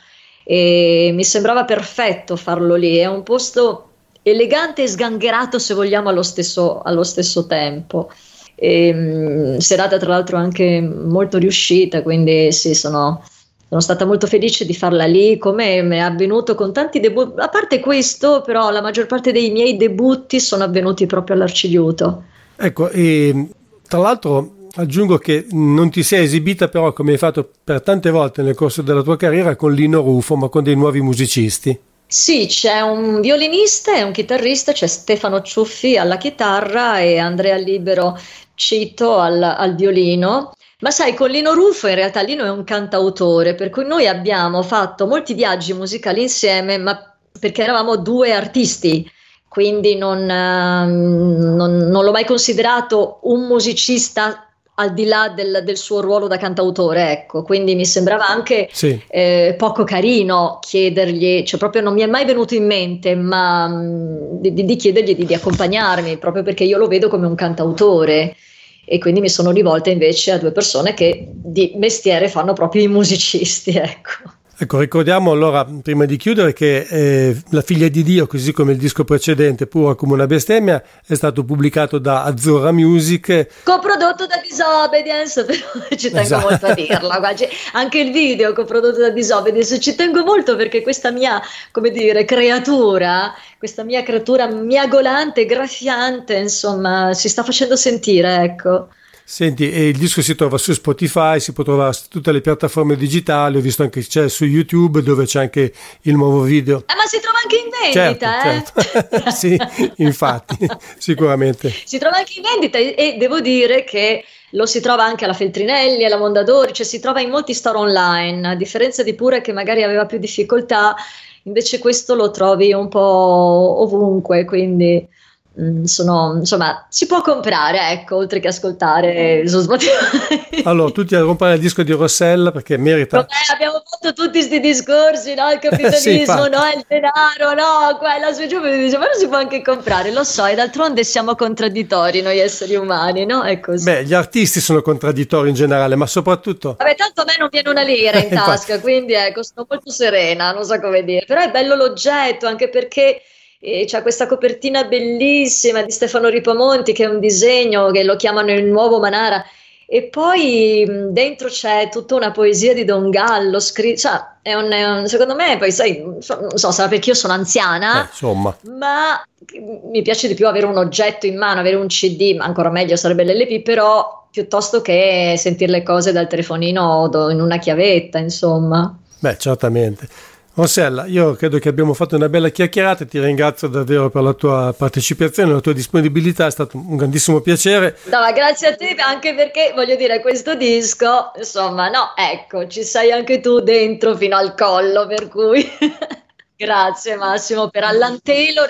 e mi sembrava perfetto farlo lì. È un posto elegante e sgangherato, se vogliamo, allo stesso, allo stesso tempo. E, mh, serata tra l'altro anche molto riuscita, quindi sì, sono, sono stata molto felice di farla lì, come è avvenuto con tanti debutti. A parte questo, però, la maggior parte dei miei debutti sono avvenuti proprio all'Arcigliuto. Ecco, e tra l'altro Aggiungo che non ti sei esibita però come hai fatto per tante volte nel corso della tua carriera con Lino Rufo, ma con dei nuovi musicisti. Sì, c'è un violinista e un chitarrista, c'è Stefano Ciuffi alla chitarra e Andrea Libero Cito al, al violino. Ma sai, con Lino Ruffo in realtà Lino è un cantautore, per cui noi abbiamo fatto molti viaggi musicali insieme, ma perché eravamo due artisti, quindi non, non, non l'ho mai considerato un musicista al di là del, del, suo ruolo da cantautore, ecco, quindi mi sembrava anche sì. eh, poco carino chiedergli, cioè proprio non mi è mai venuto in mente, ma mh, mm, di, di, chiedergli di, di, accompagnarmi, proprio perché io lo vedo come un cantautore e quindi mi sono rivolta invece a due persone che di mestiere fanno proprio i musicisti, ecco. Ecco, ricordiamo allora, prima di chiudere, che eh, La figlia di Dio, così come il disco precedente, Pura come una bestemmia, è stato pubblicato da Azzurra Music. Coprodotto da Disobedience, però ci tengo esatto. molto a dirla. Anche il video coprodotto da Disobedience, ci tengo molto perché questa mia, come dire, creatura, questa mia creatura miagolante, graffiante, insomma, si sta facendo sentire, ecco. Senti, il disco si trova su Spotify, si può trovare su tutte le piattaforme digitali, ho visto anche che c'è su YouTube dove c'è anche il nuovo video. Eh, ma si trova anche in vendita, certo, eh? Certo. sì, infatti, sicuramente. Si trova anche in vendita e, e devo dire che lo si trova anche alla Feltrinelli, alla Mondadori, cioè si trova in molti store online, a differenza di Pure che magari aveva più difficoltà, invece questo lo trovi un po' ovunque, quindi sono, insomma, si può comprare, ecco, oltre che ascoltare su Spotify. Allora, tutti a comprare il disco di Rossella perché merita. Vabbè, abbiamo fatto tutti questi discorsi, no? Il capitalismo, sì, no? Il denaro, no? Quella su giù mi dice, ma non si può anche comprare, lo so, e d'altronde siamo contraddittori noi esseri umani, no? È così. Beh, gli artisti sono contraddittori in generale, ma soprattutto... Vabbè, tanto a me non viene una lira in tasca, quindi ecco, sono molto serena, non so come dire, però è bello l'oggetto, anche perché e c'è questa copertina bellissima di Stefano Ripamonti che è un disegno che lo chiamano il nuovo Manara e poi dentro c'è tutta una poesia di Don Gallo scritto, cioè, è un, è un, secondo me poi sai, non so, sarà perché io sono anziana, eh, insomma. ma mi piace di più avere un oggetto in mano, avere un CD, ma ancora meglio sarebbe l'LP, però piuttosto che sentire le cose dal telefonino o in una chiavetta, insomma. Beh, certamente. Rossella, io credo che abbiamo fatto una bella chiacchierata, ti ringrazio davvero per la tua partecipazione, la tua disponibilità, è stato un grandissimo piacere. No, grazie a te anche perché voglio dire, questo disco, insomma, no, ecco, ci sei anche tu dentro fino al collo, per cui grazie Massimo per Allantelo.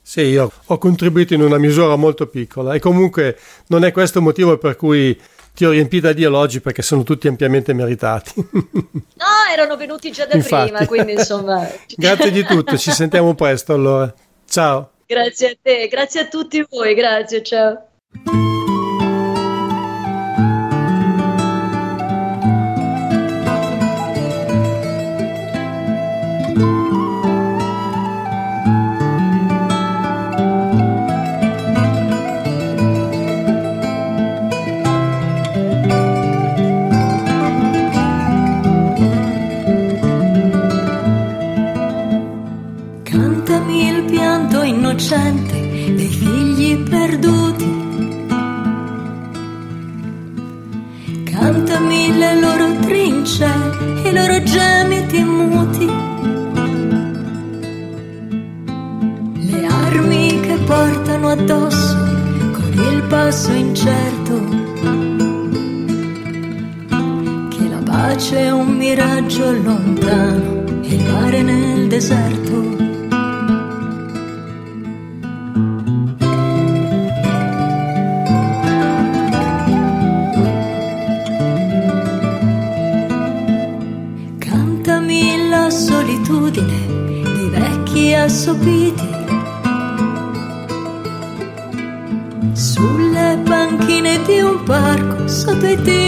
Sì, io ho contribuito in una misura molto piccola e comunque non è questo il motivo per cui ti ho riempita di elogi perché sono tutti ampiamente meritati. no, erano venuti già da Infatti. prima, quindi insomma. grazie di tutto, ci sentiamo presto allora. Ciao. Grazie a te, grazie a tutti voi, grazie, ciao. Innocente dei figli perduti. Cantami le loro trincee, i loro gemiti muti. Le armi che portano addosso con il passo incerto. Che la pace è un miraggio lontano, il mare nel deserto. compléter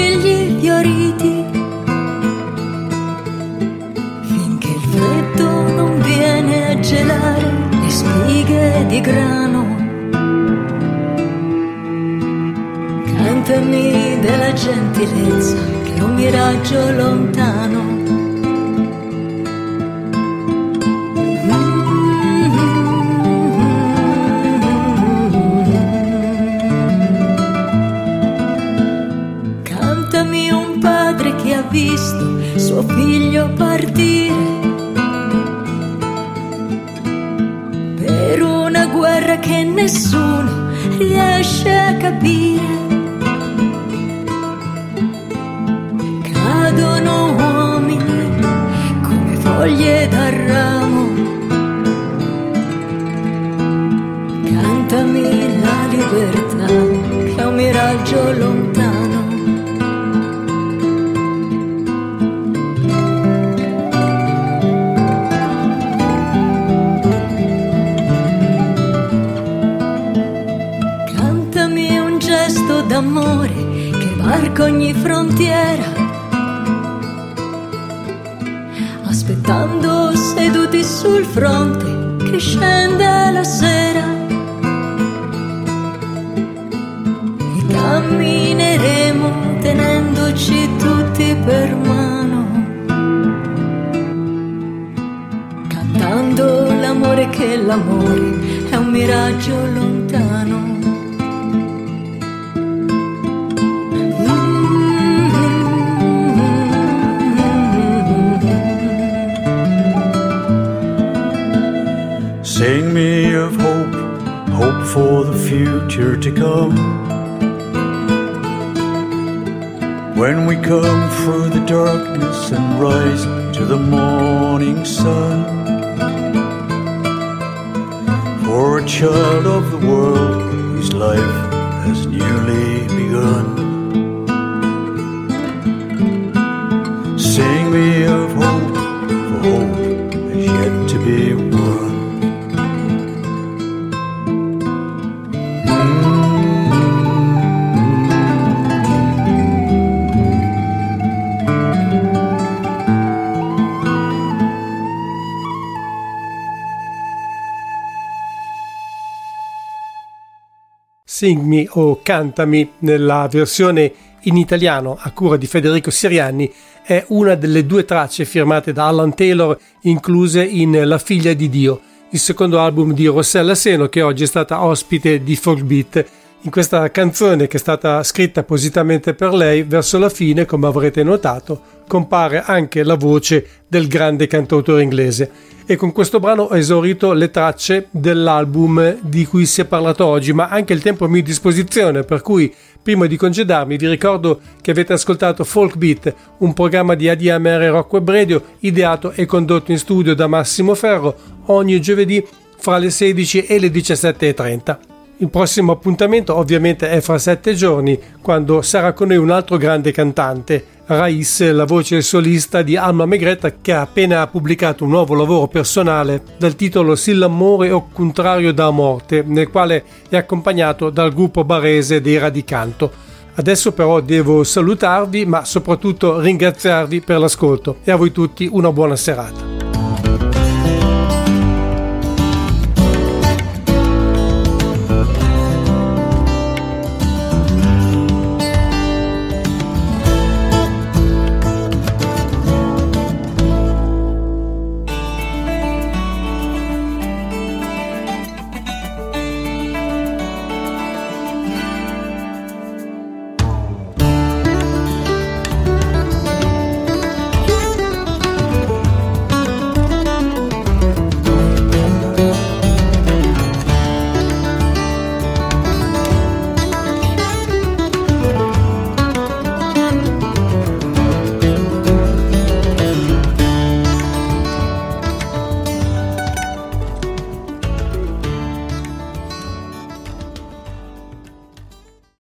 to come. When we come through the darkness and rise to the morning sun. For a child of the world whose life has newly begun. Sing me of hope, for hope has yet to be won. Sing Me o Cantami nella versione in italiano a cura di Federico Sirianni è una delle due tracce firmate da Alan Taylor incluse in La figlia di Dio, il secondo album di Rossella Seno che oggi è stata ospite di Folkbeat. In questa canzone che è stata scritta appositamente per lei, verso la fine, come avrete notato, compare anche la voce del grande cantautore inglese. E con questo brano ho esaurito le tracce dell'album di cui si è parlato oggi, ma anche il tempo a mia disposizione, per cui prima di congedarmi vi ricordo che avete ascoltato Folk Beat, un programma di ADMR Rock Web Radio ideato e condotto in studio da Massimo Ferro ogni giovedì fra le 16 e le 17.30. Il prossimo appuntamento ovviamente è fra sette giorni, quando sarà con noi un altro grande cantante, Rais, la voce solista di Alma Megretta, che ha appena pubblicato un nuovo lavoro personale dal titolo Si l'amore o contrario da morte, nel quale è accompagnato dal gruppo barese dei Radicanto. Adesso però devo salutarvi, ma soprattutto ringraziarvi per l'ascolto e a voi tutti una buona serata.